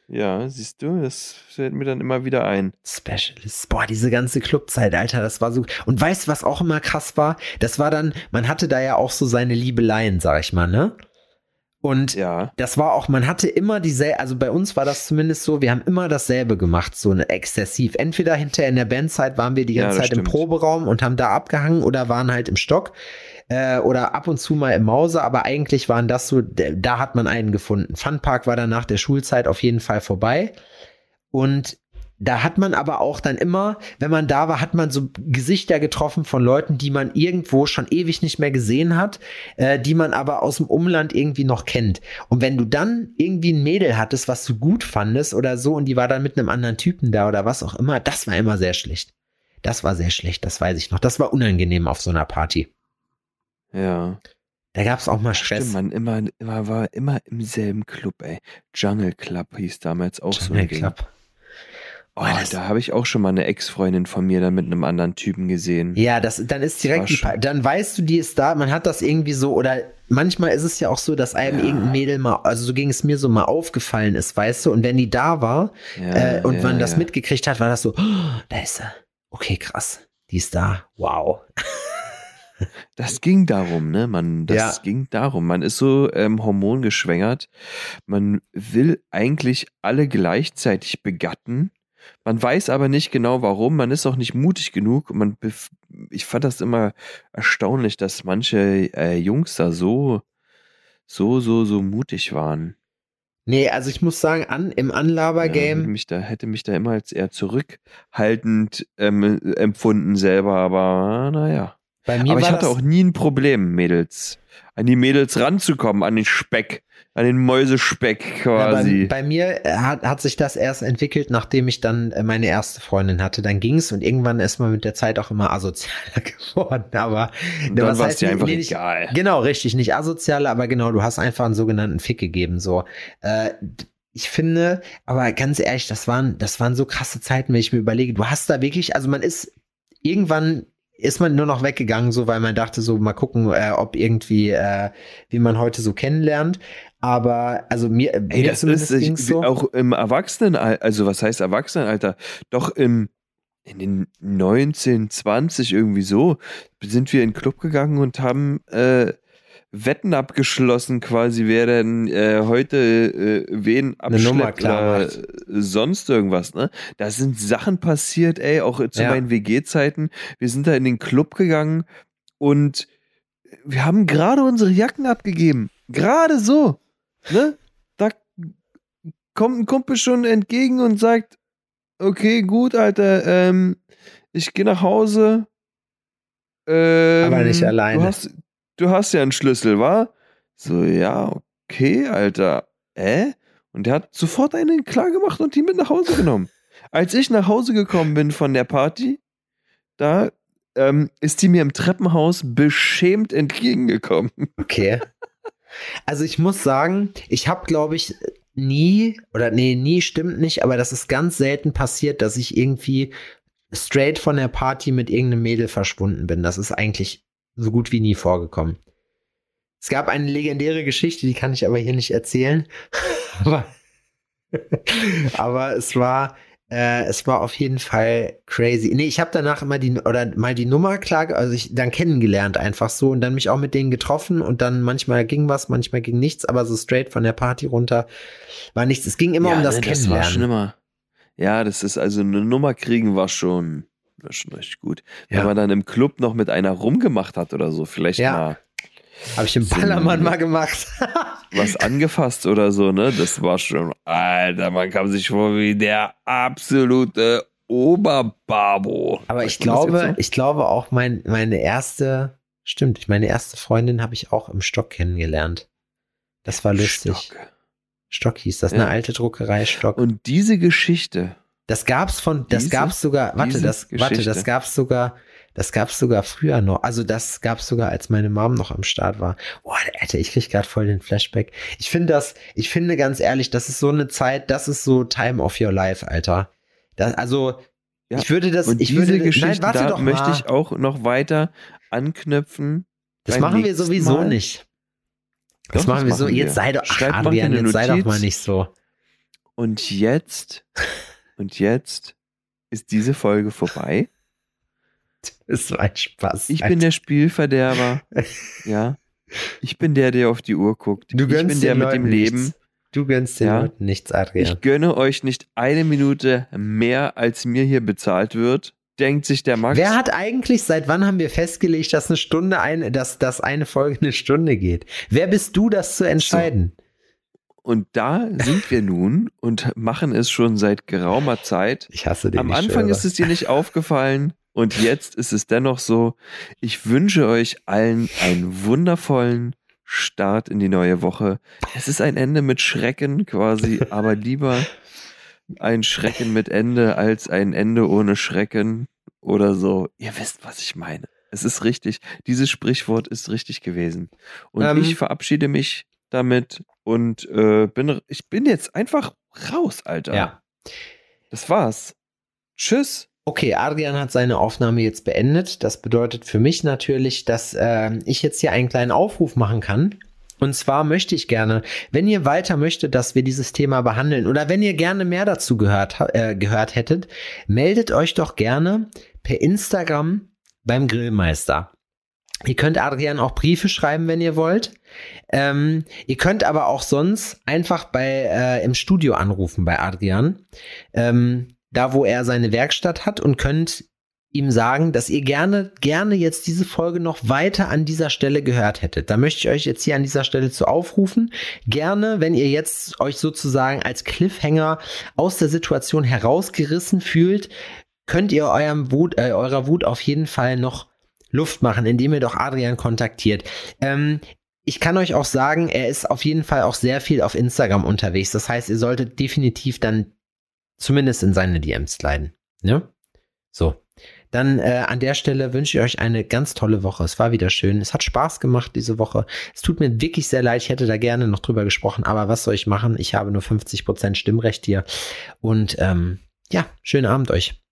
Ja, siehst du, das fällt mir dann immer wieder ein. Specialist. Boah, diese ganze Clubzeit, Alter, das war so. Und weißt du, was auch immer krass war? Das war dann, man hatte da ja auch so seine Liebeleien, sag ich mal, ne? Und ja. das war auch, man hatte immer dieselbe, also bei uns war das zumindest so, wir haben immer dasselbe gemacht, so eine exzessiv. Entweder hinterher in der Bandzeit waren wir die ganze ja, Zeit stimmt. im Proberaum und haben da abgehangen oder waren halt im Stock äh, oder ab und zu mal im Mause, aber eigentlich waren das so, da hat man einen gefunden. Funpark war dann nach der Schulzeit auf jeden Fall vorbei. Und da hat man aber auch dann immer, wenn man da war, hat man so Gesichter getroffen von Leuten, die man irgendwo schon ewig nicht mehr gesehen hat, äh, die man aber aus dem Umland irgendwie noch kennt. Und wenn du dann irgendwie ein Mädel hattest, was du gut fandest oder so, und die war dann mit einem anderen Typen da oder was auch immer, das war immer sehr schlecht. Das war sehr schlecht, das weiß ich noch. Das war unangenehm auf so einer Party. Ja. Da gab es auch mal Stress. Stimmt, man immer, immer war immer im selben Club, ey. Jungle Club hieß damals auch Jungle so ein Ding. Club. Oh, oh da habe ich auch schon mal eine Ex-Freundin von mir dann mit einem anderen Typen gesehen. Ja, das, dann ist direkt die, dann weißt du, die ist da, man hat das irgendwie so, oder manchmal ist es ja auch so, dass einem ja. irgendein Mädel mal, also so ging es mir so mal aufgefallen ist, weißt du, und wenn die da war ja, äh, und ja, man das mitgekriegt hat, war das so, oh, da ist er. Okay, krass. Die ist da. Wow. <laughs> Das ging darum, ne? Man, das ja. ging darum. Man ist so ähm, hormongeschwängert. Man will eigentlich alle gleichzeitig begatten. Man weiß aber nicht genau warum. Man ist auch nicht mutig genug. Man, ich fand das immer erstaunlich, dass manche äh, Jungs da so, so, so, so mutig waren. Nee, also ich muss sagen, an, im Anlaber-Game. Ja, mich da, hätte mich da immer als eher zurückhaltend ähm, empfunden selber, aber naja. Bei mir Aber ich hatte auch nie ein Problem, Mädels, an die Mädels ranzukommen, an den Speck, an den Mäusespeck quasi. Ja, bei, bei, mir hat, hat sich das erst entwickelt, nachdem ich dann äh, meine erste Freundin hatte. Dann ging's und irgendwann ist man mit der Zeit auch immer asozialer <laughs> geworden. Aber und dann war es dir einfach nee, nicht, egal. Genau, richtig, nicht asozialer, aber genau, du hast einfach einen sogenannten Fick gegeben. So, äh, ich finde, aber ganz ehrlich, das waren, das waren so krasse Zeiten, wenn ich mir überlege, du hast da wirklich, also man ist irgendwann ist man nur noch weggegangen, so weil man dachte, so mal gucken, äh, ob irgendwie, äh, wie man heute so kennenlernt. Aber also mir, Ey, mir das ist ich, so. auch im Erwachsenen, also was heißt Erwachsenenalter? Doch im in den 19, 20 irgendwie so sind wir in den Club gegangen und haben äh, Wetten abgeschlossen, quasi, wer denn äh, heute äh, wen abschleppt oder sonst irgendwas, ne? Da sind Sachen passiert, ey, auch zu ja. meinen WG-Zeiten. Wir sind da in den Club gegangen und wir haben gerade unsere Jacken abgegeben. Gerade so, ne? Da kommt ein Kumpel schon entgegen und sagt, okay, gut, Alter, ähm, ich gehe nach Hause. Ähm, Aber nicht alleine. Du hast, du hast ja einen Schlüssel, wa? So, ja, okay, Alter. Äh? Und der hat sofort einen klar gemacht und die mit nach Hause genommen. <laughs> Als ich nach Hause gekommen bin von der Party, da ähm, ist die mir im Treppenhaus beschämt entgegengekommen. Okay. <laughs> Also ich muss sagen, ich habe, glaube ich, nie, oder nee, nie stimmt nicht, aber das ist ganz selten passiert, dass ich irgendwie straight von der Party mit irgendeinem Mädel verschwunden bin. Das ist eigentlich so gut wie nie vorgekommen. Es gab eine legendäre Geschichte, die kann ich aber hier nicht erzählen. <laughs> aber, aber es war, Äh, es war auf jeden Fall crazy. Nee, ich habe danach immer die oder mal die Nummer klar, also ich dann kennengelernt einfach so und dann mich auch mit denen getroffen und dann manchmal ging was, manchmal ging nichts, aber so straight von der Party runter war nichts. Es ging immer ja, um das ne, Kennenlernen. Das war schon immer. Ja, das ist also eine Nummer kriegen war schon, war schon richtig gut. Ja. Wenn man dann im Club noch mit einer rumgemacht hat oder so, vielleicht Ja. mal Habe ich im Ballermann mal gemacht. <laughs> was angefasst oder so, ne? Das war schon, Alter, man kam sich vor wie der absolute Oberbabo. Aber ich glaube, so? ich glaube auch mein, meine erste, stimmt, meine erste Freundin habe ich auch im Stock kennengelernt. Das war lustig. Stock, Stock. hieß das, Ja. eine alte Druckerei Stock. Und diese Geschichte, Das gab's von, das Diese- gab's sogar, warte, das, warte, das Geschichte. gab's sogar, das gab's sogar früher noch. Also das gab's sogar, als meine Mom noch am Start war. Boah, Alter, ich krieg gerade voll den Flashback. Ich finde das, ich finde ganz ehrlich, das ist so eine Zeit, das ist so Time of your life, Alter. Das, also, Ja, ich würde das, und ich diese würde, Geschichte, nein, warte da doch möchte mal. ich auch noch weiter anknüpfen. Das machen wir sowieso Mal. nicht. Das Doch, machen wir so. machen Jetzt wir. sei doch, ach, Schreib Adrian, jetzt sei doch Notiz. mal nicht so. Und jetzt, <laughs> und jetzt ist diese Folge vorbei. Ist so ein Spaß. Ich bin der Spielverderber. <laughs> Ja. Ich bin der, der auf die Uhr guckt. Du ich gönnst bin der mit dem Leuten Leben. Nichts. Du gönnst den Ja. Leuten nichts, Adrian. Ich gönne euch nicht eine Minute mehr, als mir hier bezahlt wird. Denkt sich der Max. Wer hat eigentlich, seit wann haben wir festgelegt, dass eine Stunde eine, dass, dass eine Folge eine Stunde geht? Wer bist du, das zu entscheiden? Und da sind wir nun und machen es schon seit geraumer Zeit. Ich hasse den. Am ich Anfang ist es dir nicht aufgefallen und jetzt ist es dennoch so. Ich wünsche euch allen einen wundervollen Start in die neue Woche. Es ist ein Ende mit Schrecken quasi, <laughs> aber lieber ein Schrecken mit Ende als ein Ende ohne Schrecken oder so. Ihr wisst, was ich meine. Es ist richtig. Dieses Sprichwort ist richtig gewesen. Und Ähm. ich verabschiede mich damit und äh, bin, ich bin jetzt einfach raus, Alter. Ja. Das war's. Tschüss. Okay, Adrian hat seine Aufnahme jetzt beendet. Das bedeutet für mich natürlich, dass ähm, ich jetzt hier einen kleinen Aufruf machen kann. Und zwar möchte ich gerne, wenn ihr weiter möchtet, dass wir dieses Thema behandeln oder wenn ihr gerne mehr dazu gehört, äh, gehört hättet, meldet euch doch gerne per Instagram beim Grillmeister. Ihr könnt Adrian auch Briefe schreiben, wenn ihr wollt. Ähm, ihr könnt aber auch sonst einfach bei äh, im Studio anrufen bei Adrian, ähm, da wo er seine Werkstatt hat und könnt ihm sagen, dass ihr gerne gerne jetzt diese Folge noch weiter an dieser Stelle gehört hättet. Da möchte ich euch jetzt hier an dieser Stelle zu aufrufen. Gerne, wenn ihr jetzt euch sozusagen als Cliffhanger aus der Situation herausgerissen fühlt, könnt ihr eurem Wut, äh, eurer Wut auf jeden Fall noch Luft machen, indem ihr doch Adrian kontaktiert. Ähm, ich kann euch auch sagen, er ist auf jeden Fall auch sehr viel auf Instagram unterwegs. Das heißt, ihr solltet definitiv dann zumindest in seine DMs sliden. Ne? So. Dann äh, an der Stelle wünsche ich euch eine ganz tolle Woche. Es war wieder schön. Es hat Spaß gemacht diese Woche. Es tut mir wirklich sehr leid. Ich hätte da gerne noch drüber gesprochen. Aber was soll ich machen? Ich habe nur 50% Stimmrecht hier. Und ähm, ja, schönen Abend euch.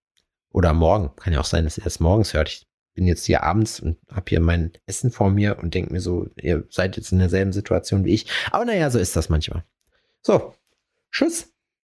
Oder morgen. Kann ja auch sein, dass ihr es morgens hört. Ich bin jetzt hier abends und habe hier mein Essen vor mir und denke mir so, ihr seid jetzt in derselben Situation wie ich. Aber naja, so ist das manchmal. So, tschüss.